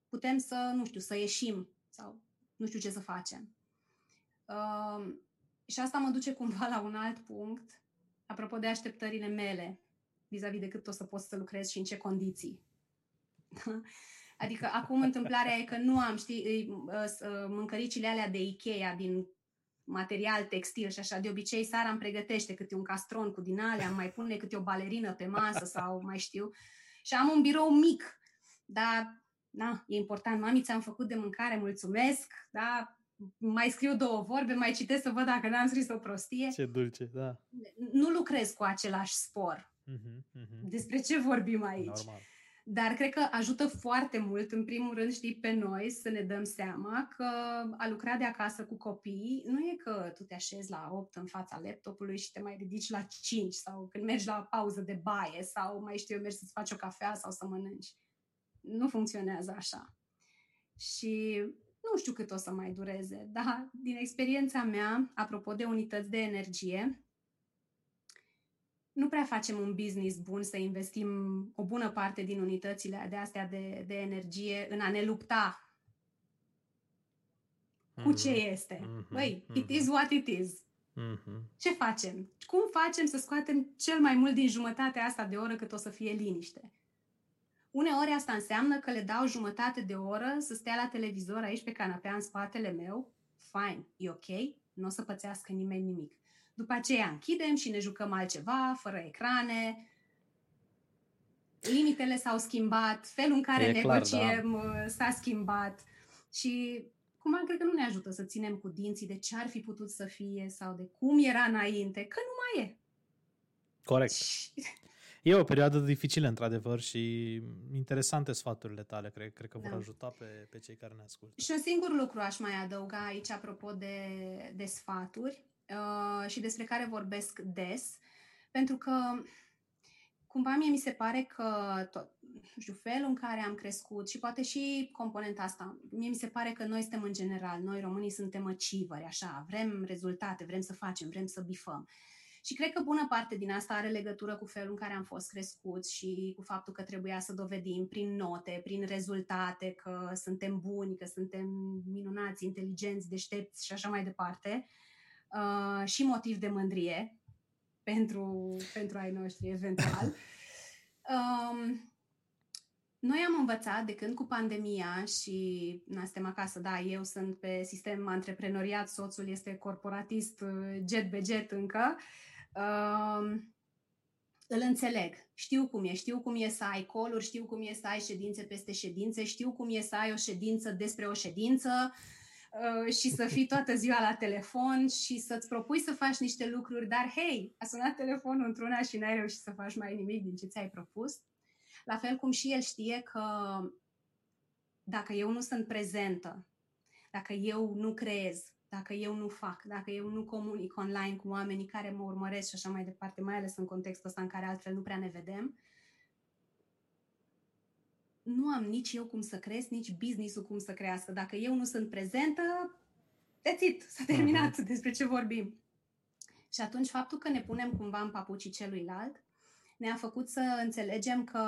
putem să, nu știu, să ieșim sau nu știu ce să facem. Uh, și asta mă duce cumva la un alt punct, apropo de așteptările mele, vis-a-vis de cât o să pot să lucrez și în ce condiții. Adică acum întâmplarea e că nu am, știi, mâncăricile alea de Ikea din material textil și așa. De obicei, Sara îmi pregătește câte un castron cu din alea, mai pune câte o balerină pe masă sau mai știu. Și am un birou mic, dar, na, e important. Mami, ți-am făcut de mâncare, mulțumesc, da, mai scriu două vorbe, mai citesc să văd dacă n-am scris o prostie. Ce dulce, da. Nu lucrez cu același spor. Uh-huh, uh-huh. Despre ce vorbim aici? Normal. Dar cred că ajută foarte mult, în primul rând, știi, pe noi să ne dăm seama că a lucra de acasă cu copii nu e că tu te așezi la 8 în fața laptopului și te mai ridici la 5 sau când mergi la pauză de baie sau mai știu eu, mergi să-ți faci o cafea sau să mănânci. Nu funcționează așa. Și nu știu cât o să mai dureze, dar din experiența mea, apropo de unități de energie, nu prea facem un business bun să investim o bună parte din unitățile de astea de, de energie în a ne lupta mm-hmm. cu ce mm-hmm. este. Mm-hmm. Băi, mm-hmm. it is what it is. Mm-hmm. Ce facem? Cum facem să scoatem cel mai mult din jumătatea asta de oră cât o să fie liniște? Uneori asta înseamnă că le dau jumătate de oră să stea la televizor aici pe canapea în spatele meu, fine, e ok, nu o să pățească nimeni nimic. După aceea închidem și ne jucăm altceva, fără ecrane. Limitele s-au schimbat, felul în care e negociem clar, da. Uh, s-a schimbat și cumva cred că nu ne ajută să ținem cu dinții de ce ar fi putut să fie sau de cum era înainte, că nu mai e. Corect. E o perioadă dificilă, într-adevăr, și interesante sfaturile tale. Cred, cred că vor da. ajuta pe, pe cei care ne ascultă. Și un singur lucru aș mai adăuga aici, apropo de, de sfaturi uh, și despre care vorbesc des, pentru că cumva mie mi se pare că tot, nu știu, felul în care am crescut și poate și componenta asta, mie mi se pare că noi suntem în general, noi românii suntem achieveri, așa, vrem rezultate, vrem să facem, vrem să bifăm. Și cred că bună parte din asta are legătură cu felul în care am fost crescuți și cu faptul că trebuia să dovedim prin note, prin rezultate că suntem buni, că suntem minunați, inteligenți, deștepți și așa mai departe. Uh, și motiv de mândrie pentru, pentru ai noștri, eventual. Um, noi am învățat de când cu pandemia și na, suntem acasă, da, eu sunt pe sistem antreprenoriat, soțul este corporatist jet be jet încă, uh, îl înțeleg. Știu cum e, știu cum e să ai coluri, știu cum e să ai ședințe peste ședințe, știu cum e să ai o ședință despre o ședință uh, și să fii toată ziua la telefon și să-ți propui să faci niște lucruri, dar hei, a sunat telefonul într-una și n-ai reușit să faci mai nimic din ce ți-ai propus. La fel cum și el știe că dacă eu nu sunt prezentă, dacă eu nu creez, dacă eu nu fac, dacă eu nu comunic online cu oamenii care mă urmăresc și așa mai departe, mai ales în contextul ăsta în care altfel nu prea ne vedem, nu am nici eu cum să cresc, nici business-ul cum să crească. Dacă eu nu sunt prezentă, that's it, s-a terminat uh-huh. despre ce vorbim. Și atunci faptul că ne punem cumva în papucii celuilalt ne-a făcut să înțelegem că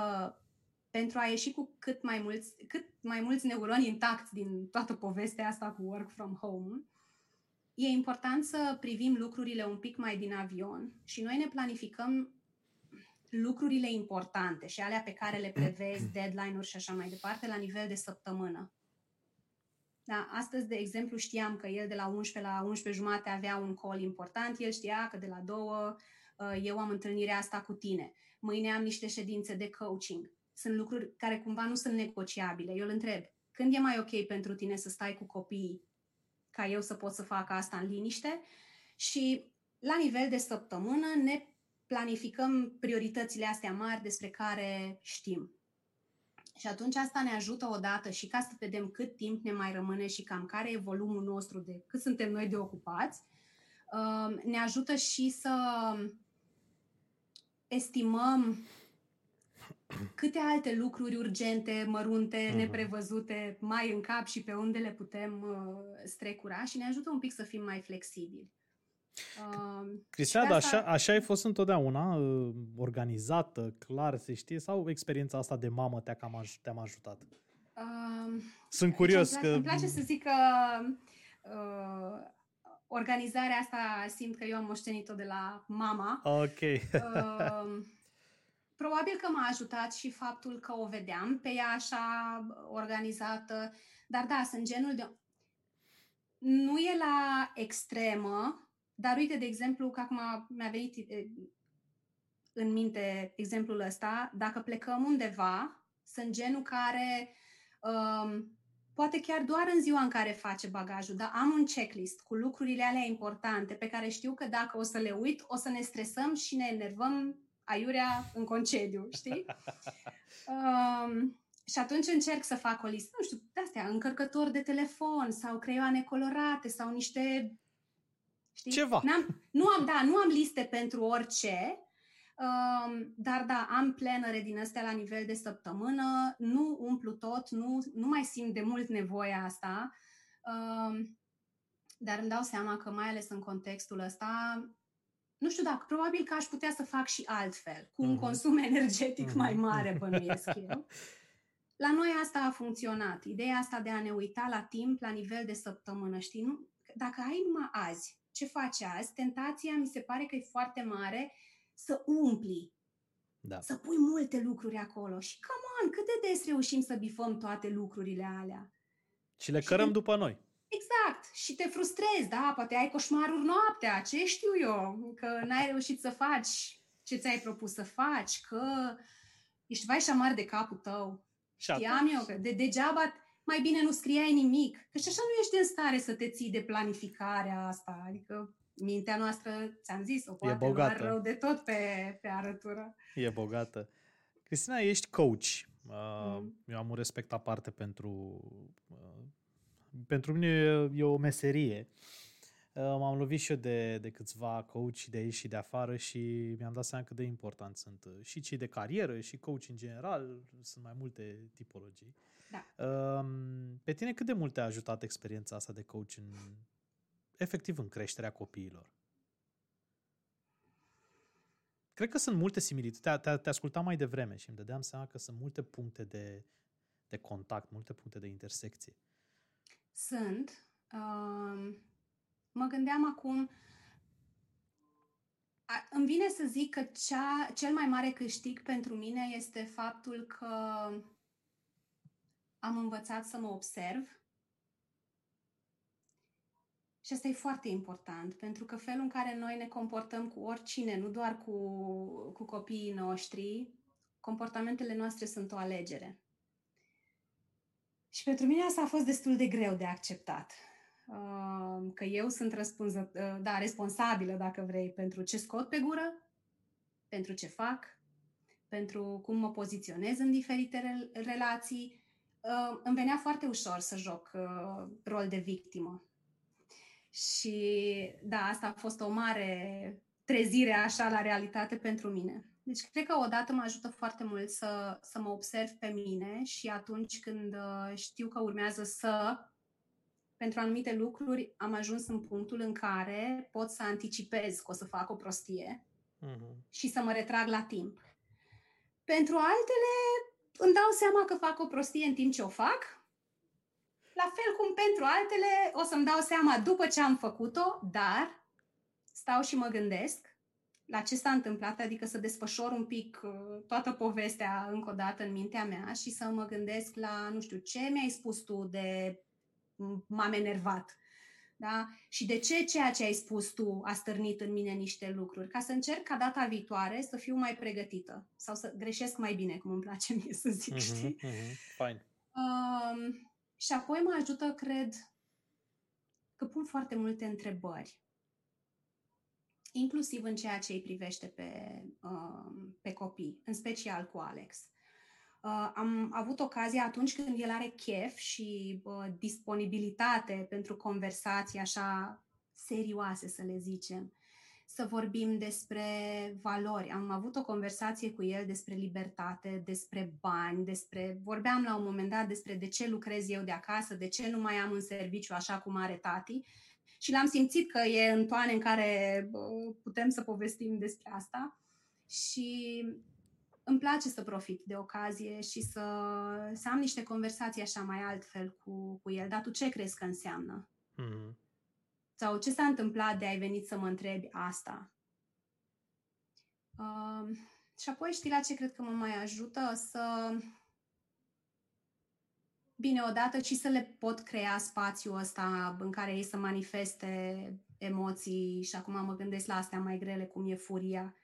pentru a ieși cu cât mai mulți, cât mai mulți neuroni intacți din toată povestea asta cu work from home, e important să privim lucrurile un pic mai din avion și noi ne planificăm lucrurile importante și alea pe care le prevezi, deadline-uri și așa mai departe, la nivel de săptămână. Da, astăzi, de exemplu, știam că el de la 11 la 11 jumate avea un call important, el știa că de la 2 uh, eu am întâlnirea asta cu tine. Mâine am niște ședințe de coaching. Sunt lucruri care cumva nu sunt negociabile. Eu îl întreb, când e mai ok pentru tine să stai cu copiii ca eu să pot să fac asta în liniște și la nivel de săptămână ne planificăm prioritățile astea mari despre care știm. Și atunci asta ne ajută odată și ca să vedem cât timp ne mai rămâne și cam care e volumul nostru de cât suntem noi de ocupați. Um, ne ajută și să estimăm câte alte lucruri urgente, mărunte, uh-huh. neprevăzute mai în cap și pe unde le putem uh, strecura și ne ajută un pic să fim mai flexibili. Uh, Cristian, asta... așa, așa ai fost întotdeauna uh, organizată, clar, se știe, sau experiența asta de mamă te-a cam aj- te-am ajutat? Uh, Sunt curios îmi place, că... Îmi place să zic că uh, organizarea asta simt că eu am moștenit-o de la mama. Ok. uh, Probabil că m-a ajutat și faptul că o vedeam pe ea așa organizată, dar da, sunt genul de... Nu e la extremă, dar uite, de exemplu, că acum mi-a venit în minte exemplul ăsta, dacă plecăm undeva, sunt genul care um, poate chiar doar în ziua în care face bagajul, dar am un checklist cu lucrurile alea importante pe care știu că dacă o să le uit, o să ne stresăm și ne enervăm aiurea în concediu, știi? Um, și atunci încerc să fac o listă, nu știu, de-astea, încărcători de telefon sau creioane colorate sau niște... Știi? Ceva. N-am, nu am, da, nu am liste pentru orice, um, dar da, am plenare din astea la nivel de săptămână, nu umplu tot, nu, nu mai simt de mult nevoia asta, um, dar îmi dau seama că mai ales în contextul ăsta nu știu dacă, probabil că aș putea să fac și altfel, cu un uh-huh. consum energetic uh-huh. mai mare, bănuiesc eu. La noi asta a funcționat. Ideea asta de a ne uita la timp la nivel de săptămână, știi? Nu? Dacă ai numai azi, ce faci azi? Tentația mi se pare că e foarte mare să umpli. Da. Să pui multe lucruri acolo. Și, come on, cât de des reușim să bifăm toate lucrurile alea? Și le cărăm și de... după noi. Exact. Și te frustrezi, da? Poate ai coșmaruri noaptea, ce știu eu, că n-ai reușit să faci ce ți-ai propus să faci, că ești vai și șamar de capul tău. Și Știam eu că de degeaba mai bine nu scriai nimic. Că și așa nu ești în stare să te ții de planificarea asta. Adică mintea noastră, ți-am zis, o poate e bogată. rău de tot pe, pe arătură. E bogată. Cristina, ești coach. Uh, mm. Eu am un respect aparte pentru... Uh, pentru mine e o meserie. Uh, m-am lovit și eu de, de câțiva coach de aici și de afară și mi-am dat seama cât de important sunt și cei de carieră și coach în general. Sunt mai multe tipologii. Da. Um, pe tine cât de mult te-a ajutat experiența asta de coach în, efectiv în creșterea copiilor? Cred că sunt multe similitudini. Te, te, te ascultam mai devreme și îmi dădeam seama că sunt multe puncte de, de contact, multe puncte de intersecție. Sunt. Uh, mă gândeam acum, a, îmi vine să zic că cea, cel mai mare câștig pentru mine este faptul că am învățat să mă observ și asta e foarte important, pentru că felul în care noi ne comportăm cu oricine, nu doar cu, cu copiii noștri, comportamentele noastre sunt o alegere. Și pentru mine asta a fost destul de greu de acceptat. Uh, că eu sunt răspunză, uh, da, responsabilă, dacă vrei, pentru ce scot pe gură, pentru ce fac, pentru cum mă poziționez în diferite relații. Uh, îmi venea foarte ușor să joc rol de victimă și da, asta a fost o mare trezire așa la realitate pentru mine. Deci cred că odată mă ajută foarte mult să, să mă observ pe mine și atunci când uh, știu că urmează să, pentru anumite lucruri, am ajuns în punctul în care pot să anticipez că o să fac o prostie uh-huh. și să mă retrag la timp. Pentru altele, îmi dau seama că fac o prostie în timp ce o fac la fel cum pentru altele o să-mi dau seama după ce am făcut-o, dar stau și mă gândesc la ce s-a întâmplat, adică să desfășor un pic uh, toată povestea încă o dată în mintea mea și să mă gândesc la, nu știu, ce mi-ai spus tu de m-am enervat. Da? Și de ce ceea ce ai spus tu a stârnit în mine niște lucruri? Ca să încerc ca data viitoare să fiu mai pregătită sau să greșesc mai bine, cum îmi place mie să zic, uh-huh, știi? Uh-huh, fine. Um, și apoi mă ajută, cred, că pun foarte multe întrebări, inclusiv în ceea ce îi privește pe, uh, pe copii, în special cu Alex. Uh, am avut ocazia atunci când el are chef și uh, disponibilitate pentru conversații așa serioase, să le zicem, să vorbim despre valori. Am avut o conversație cu el despre libertate, despre bani, despre vorbeam la un moment dat despre de ce lucrez eu de acasă, de ce nu mai am un serviciu așa cum are tati. Și l-am simțit că e în toane în care putem să povestim despre asta. Și îmi place să profit de ocazie și să, să am niște conversații așa mai altfel cu, cu el. Dar tu ce crezi că înseamnă? Mm-hmm. Sau ce s-a întâmplat de ai venit să mă întrebi asta? Uh, și apoi știi la ce cred că mă mai ajută? Să... Bine, odată și să le pot crea spațiul ăsta în care ei să manifeste emoții și acum mă gândesc la astea mai grele, cum e furia,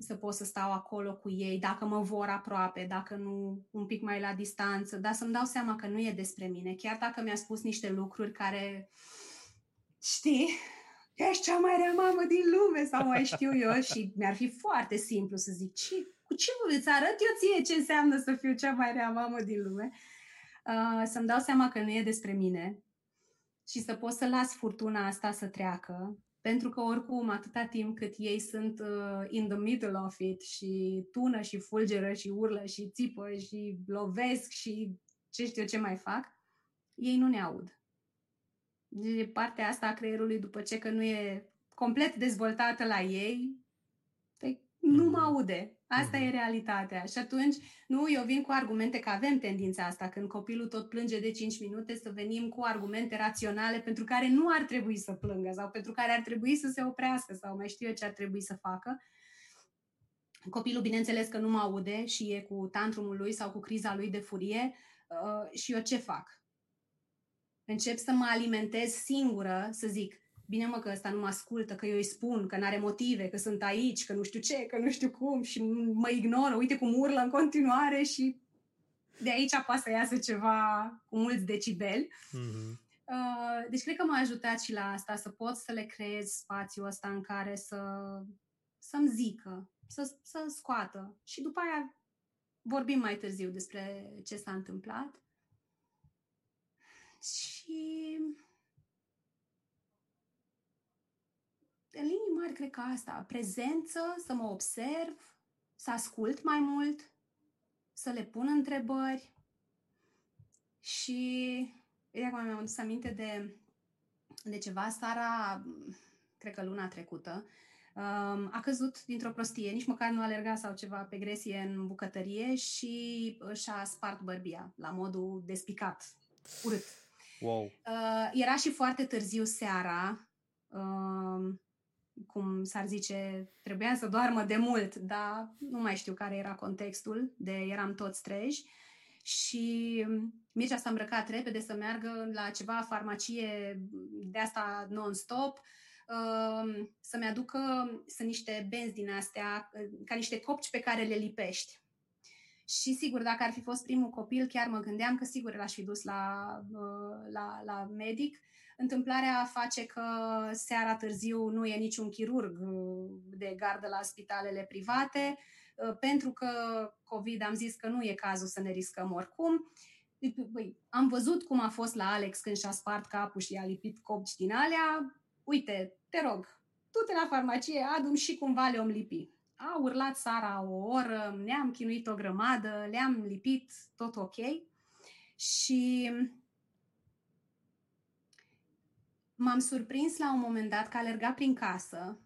să pot să stau acolo cu ei, dacă mă vor aproape, dacă nu un pic mai la distanță, dar să-mi dau seama că nu e despre mine, chiar dacă mi-a spus niște lucruri care uh, știi, ești cea mai rea mamă din lume sau mai știu eu și mi-ar fi foarte simplu să zic, ce, cu ce îți arăt eu ție ce înseamnă să fiu cea mai rea mamă din lume? Uh, să-mi dau seama că nu e despre mine și să pot să las furtuna asta să treacă, pentru că oricum atâta timp cât ei sunt uh, in the middle of it și tună și fulgeră și urlă și țipă și lovesc și ce știu ce mai fac, ei nu ne aud de partea asta a creierului, după ce că nu e complet dezvoltată la ei, păi nu mă mhm. aude. Asta mm-hmm. e realitatea. Și atunci, nu, eu vin cu argumente că avem tendința asta, când copilul tot plânge de 5 minute, să venim cu argumente raționale pentru care nu ar trebui să plângă sau pentru care ar trebui să se oprească sau mai știu eu ce ar trebui să facă. Copilul, bineînțeles că nu mă aude și e cu tantrumul lui sau cu criza lui de furie uh, și eu ce fac? încep să mă alimentez singură, să zic, bine mă că ăsta nu mă ascultă, că eu îi spun, că n-are motive, că sunt aici, că nu știu ce, că nu știu cum și mă ignoră, uite cum urlă în continuare și de aici poate să iasă ceva cu mulți decibeli. Mm-hmm. deci cred că m-a ajutat și la asta, să pot să le creez spațiul ăsta în care să, să-mi zică, să, să scoată. Și după aia vorbim mai târziu despre ce s-a întâmplat. Și în linii mari, cred că asta, prezență, să mă observ, să ascult mai mult, să le pun întrebări și e acum mi-am adus aminte de, de ceva, Sara, cred că luna trecută, um, a căzut dintr-o prostie, nici măcar nu alerga sau ceva pe gresie în bucătărie și și-a spart bărbia la modul despicat, urât. Wow. Uh, era și foarte târziu seara, uh, cum s-ar zice, trebuia să doarmă de mult, dar nu mai știu care era contextul, de eram toți treji. Și Mircea s-a îmbrăcat repede să meargă la ceva farmacie de asta non-stop, uh, să-mi aducă, sunt niște benzi din astea, ca niște copci pe care le lipești. Și sigur, dacă ar fi fost primul copil, chiar mă gândeam că sigur l-aș fi dus la, uh, la, la medic. Întâmplarea face că seara târziu nu e niciun chirurg uh, de gardă la spitalele private, uh, pentru că COVID am zis că nu e cazul să ne riscăm oricum. Băi, am văzut cum a fost la Alex când și-a spart capul și i-a lipit copci din alea. Uite, te rog, du-te la farmacie, adu și cumva le-om lipi. A urlat Sara o oră, ne-am chinuit o grămadă, le-am lipit, tot ok. Și m-am surprins la un moment dat că alerga prin casă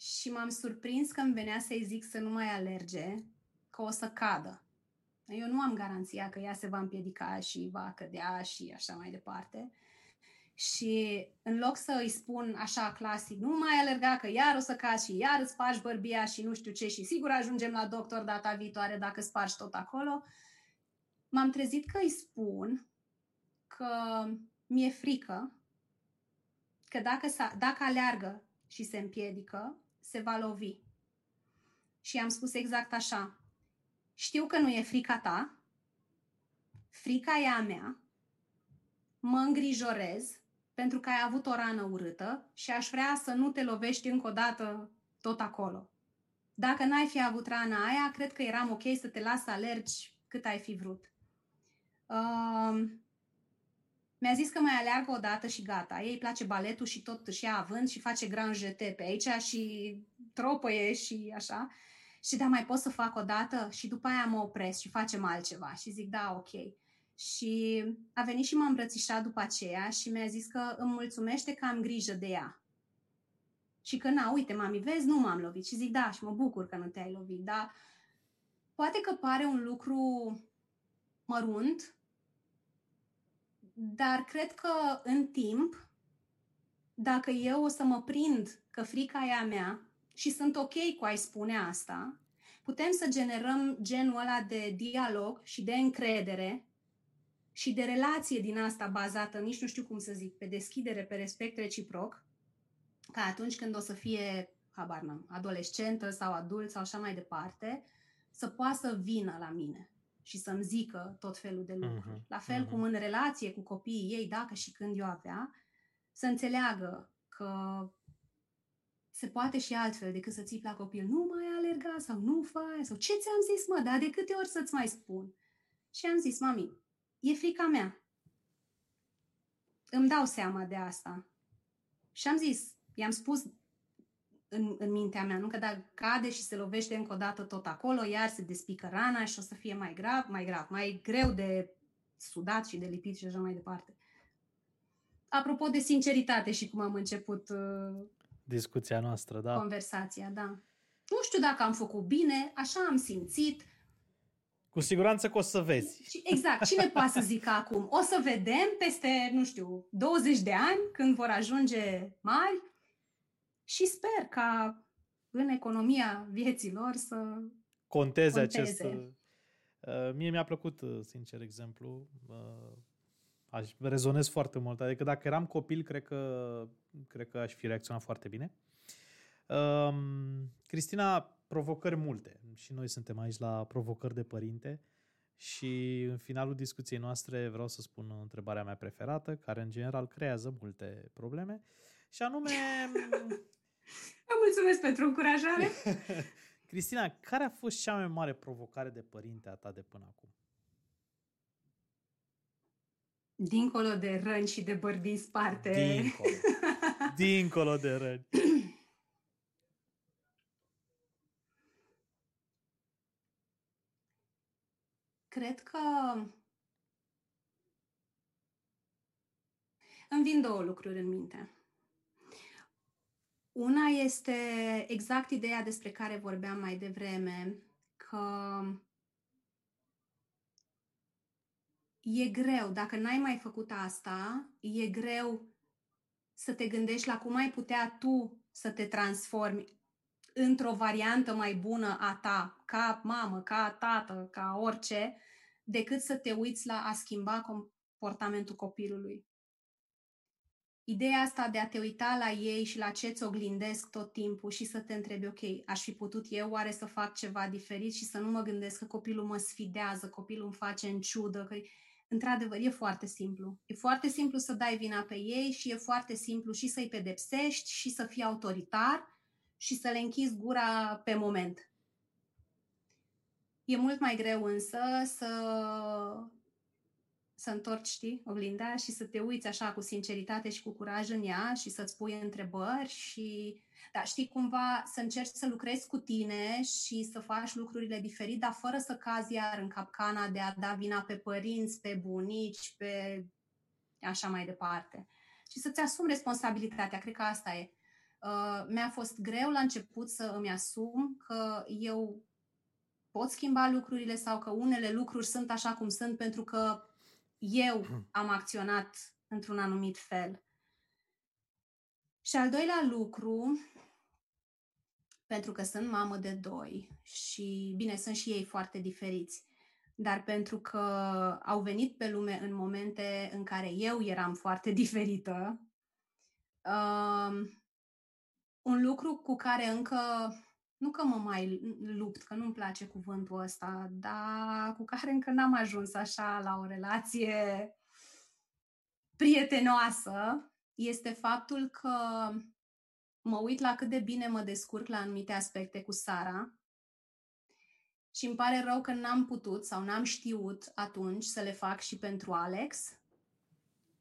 și m-am surprins că îmi venea să-i zic să nu mai alerge, că o să cadă. Eu nu am garanția că ea se va împiedica și va cădea și așa mai departe. Și în loc să îi spun așa clasic, nu mai alerga că iar o să cazi și iar îți spargi bărbia și nu știu ce și sigur ajungem la doctor data viitoare dacă spargi tot acolo, m-am trezit că îi spun că mi-e frică că dacă, dacă aleargă și se împiedică, se va lovi. Și am spus exact așa. Știu că nu e frica ta, frica e a mea, mă îngrijorez pentru că ai avut o rană urâtă și aș vrea să nu te lovești încă o dată tot acolo. Dacă n-ai fi avut rana aia, cred că eram ok să te las să alergi cât ai fi vrut. Uh, mi-a zis că mai aleargă o dată și gata. Ei îi place baletul și tot își ia avânt și face grand jeté pe aici și tropăie și așa. Și da, mai pot să fac o dată și după aia mă opresc și facem altceva. Și zic, da, ok. Și a venit și m-a îmbrățișat după aceea și mi-a zis că îmi mulțumește că am grijă de ea. Și că, na, uite, mami, vezi, nu m-am lovit. Și zic, da, și mă bucur că nu te-ai lovit, dar poate că pare un lucru mărunt, dar cred că în timp, dacă eu o să mă prind că frica e a mea și sunt ok cu a-i spune asta, putem să generăm genul ăla de dialog și de încredere și de relație din asta bazată, nici nu știu cum să zic, pe deschidere, pe respect reciproc, ca atunci când o să fie, habar n-am, adolescentă sau adult sau așa mai departe, să poată să vină la mine și să-mi zică tot felul de lucruri. Uh-huh, la fel uh-huh. cum în relație cu copiii ei, dacă și când eu avea, să înțeleagă că se poate și altfel decât să ții la copil, nu mai alerga sau nu fai, sau ce ți-am zis, mă, dar de câte ori să-ți mai spun? Și am zis, mami, e frica mea. Îmi dau seama de asta. Și am zis, i-am spus în, în mintea mea, nu că dacă cade și se lovește încă o dată tot acolo, iar se despică rana și o să fie mai grav, mai grav, mai greu de sudat și de lipit și așa mai departe. Apropo de sinceritate și cum am început uh, discuția noastră, da. Conversația, da. Nu știu dacă am făcut bine, așa am simțit, cu siguranță că o să vezi. Exact. Cine poate să zică acum? O să vedem peste, nu știu, 20 de ani, când vor ajunge mari și sper ca în economia vieților să conteze, conteze. acest... Uh, mie mi-a plăcut, uh, sincer, exemplu. Uh, aș rezonez foarte mult. Adică dacă eram copil, cred că, cred că aș fi reacționat foarte bine. Um, Cristina, provocări multe. Și noi suntem aici la provocări de părinte. Și în finalul discuției noastre vreau să spun întrebarea mea preferată, care în general creează multe probleme, și anume... Vă mulțumesc pentru încurajare! Cristina, care a fost cea mai mare provocare de părinte a ta de până acum? Dincolo de răni și de bărbii sparte. Dincolo. Dincolo de răni. Cred că îmi vin două lucruri în minte. Una este exact ideea despre care vorbeam mai devreme, că e greu, dacă n-ai mai făcut asta, e greu să te gândești la cum ai putea tu să te transformi într-o variantă mai bună a ta, ca mamă, ca tată, ca orice, decât să te uiți la a schimba comportamentul copilului. Ideea asta de a te uita la ei și la ce îți oglindesc tot timpul și să te întrebi, ok, aș fi putut eu oare să fac ceva diferit și să nu mă gândesc că copilul mă sfidează, copilul îmi face în ciudă, că într-adevăr e foarte simplu. E foarte simplu să dai vina pe ei și e foarte simplu și să-i pedepsești și să fii autoritar și să le închizi gura pe moment. E mult mai greu însă să, să întorci, știi, oglinda și să te uiți așa cu sinceritate și cu curaj în ea și să-ți pui întrebări și, da, știi, cumva să încerci să lucrezi cu tine și să faci lucrurile diferit, dar fără să cazi iar în capcana de a da vina pe părinți, pe bunici, pe așa mai departe. Și să-ți asumi responsabilitatea, cred că asta e. Uh, mi-a fost greu la început să îmi asum că eu pot schimba lucrurile sau că unele lucruri sunt așa cum sunt pentru că eu am acționat într-un anumit fel. Și al doilea lucru, pentru că sunt mamă de doi și, bine, sunt și ei foarte diferiți, dar pentru că au venit pe lume în momente în care eu eram foarte diferită, um, un lucru cu care încă, nu că mă mai lupt, că nu-mi place cuvântul ăsta, dar cu care încă n-am ajuns așa la o relație prietenoasă, este faptul că mă uit la cât de bine mă descurc la anumite aspecte cu Sara și îmi pare rău că n-am putut sau n-am știut atunci să le fac și pentru Alex.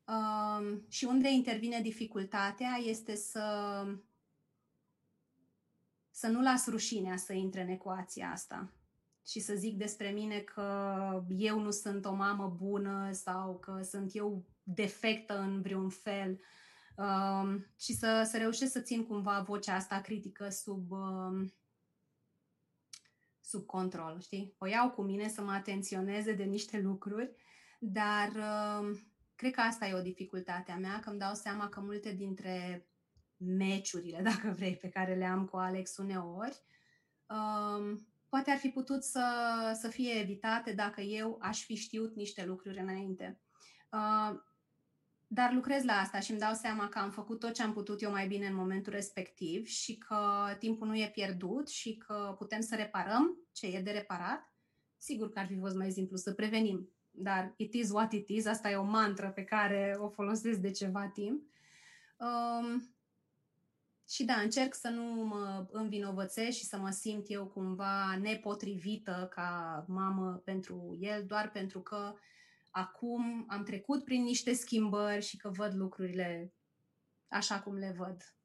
Um, și unde intervine dificultatea este să să nu las rușinea să intre în ecuația asta și să zic despre mine că eu nu sunt o mamă bună sau că sunt eu defectă în vreun fel um, și să, să reușesc să țin cumva vocea asta critică sub, um, sub control, știi? O iau cu mine să mă atenționeze de niște lucruri, dar um, cred că asta e o dificultate a mea, că îmi dau seama că multe dintre meciurile, dacă vrei, pe care le am cu Alex uneori, um, poate ar fi putut să, să fie evitate dacă eu aș fi știut niște lucruri înainte. Uh, dar lucrez la asta și îmi dau seama că am făcut tot ce am putut eu mai bine în momentul respectiv și că timpul nu e pierdut și că putem să reparăm ce e de reparat. Sigur că ar fi fost mai simplu să prevenim, dar it is what it is, asta e o mantră pe care o folosesc de ceva timp. Um, și da, încerc să nu mă învinovățesc și să mă simt eu cumva nepotrivită ca mamă pentru el, doar pentru că acum am trecut prin niște schimbări și că văd lucrurile așa cum le văd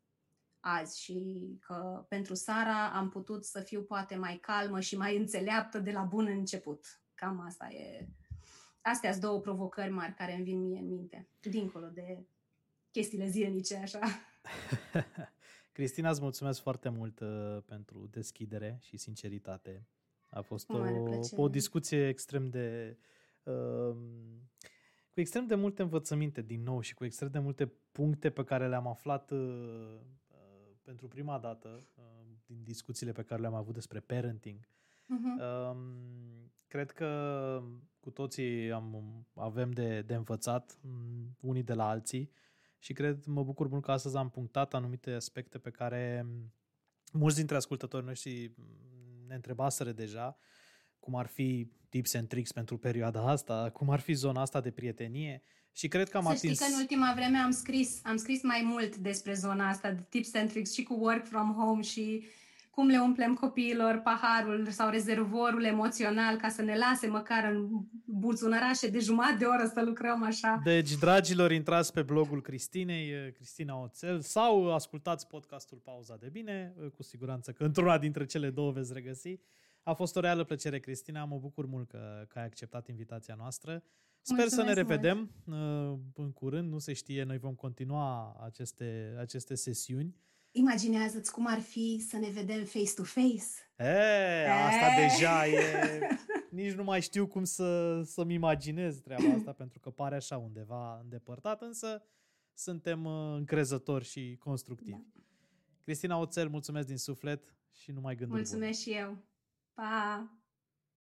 azi și că pentru Sara am putut să fiu poate mai calmă și mai înțeleaptă de la bun început. Cam asta e. Astea sunt două provocări mari care îmi vin mie în minte, dincolo de chestiile zilnice, așa. Cristina, îți mulțumesc foarte mult uh, pentru deschidere și sinceritate. A fost o, o discuție extrem de... Uh, cu extrem de multe învățăminte din nou și cu extrem de multe puncte pe care le-am aflat uh, uh, pentru prima dată uh, din discuțiile pe care le-am avut despre parenting. Uh-huh. Uh, cred că cu toții am, avem de, de învățat mm, unii de la alții și cred, mă bucur mult că astăzi am punctat anumite aspecte pe care mulți dintre ascultătorii noștri ne întrebaseră deja, cum ar fi tips and tricks pentru perioada asta, cum ar fi zona asta de prietenie. Și cred că am Să atins... știi că în ultima vreme am scris, am scris mai mult despre zona asta de tips and tricks și cu work from home și cum le umplem copiilor paharul sau rezervorul emoțional ca să ne lase măcar în buzunărașe de jumătate de oră să lucrăm așa. Deci, dragilor, intrați pe blogul Cristinei, Cristina Oțel, sau ascultați podcastul Pauza de Bine, cu siguranță că într-una dintre cele două veți regăsi. A fost o reală plăcere, Cristina, mă bucur mult că, că ai acceptat invitația noastră. Sper Mulțumesc să ne revedem mult. în curând, nu se știe, noi vom continua aceste, aceste sesiuni. Imaginează-ți cum ar fi să ne vedem face-to-face. E, asta e. deja e... Nici nu mai știu cum să, să-mi imaginez treaba asta, pentru că pare așa undeva îndepărtat, însă suntem uh, încrezători și constructivi. Da. Cristina Oțel, mulțumesc din suflet și nu mai gânduri Mulțumesc bune. și eu. Pa!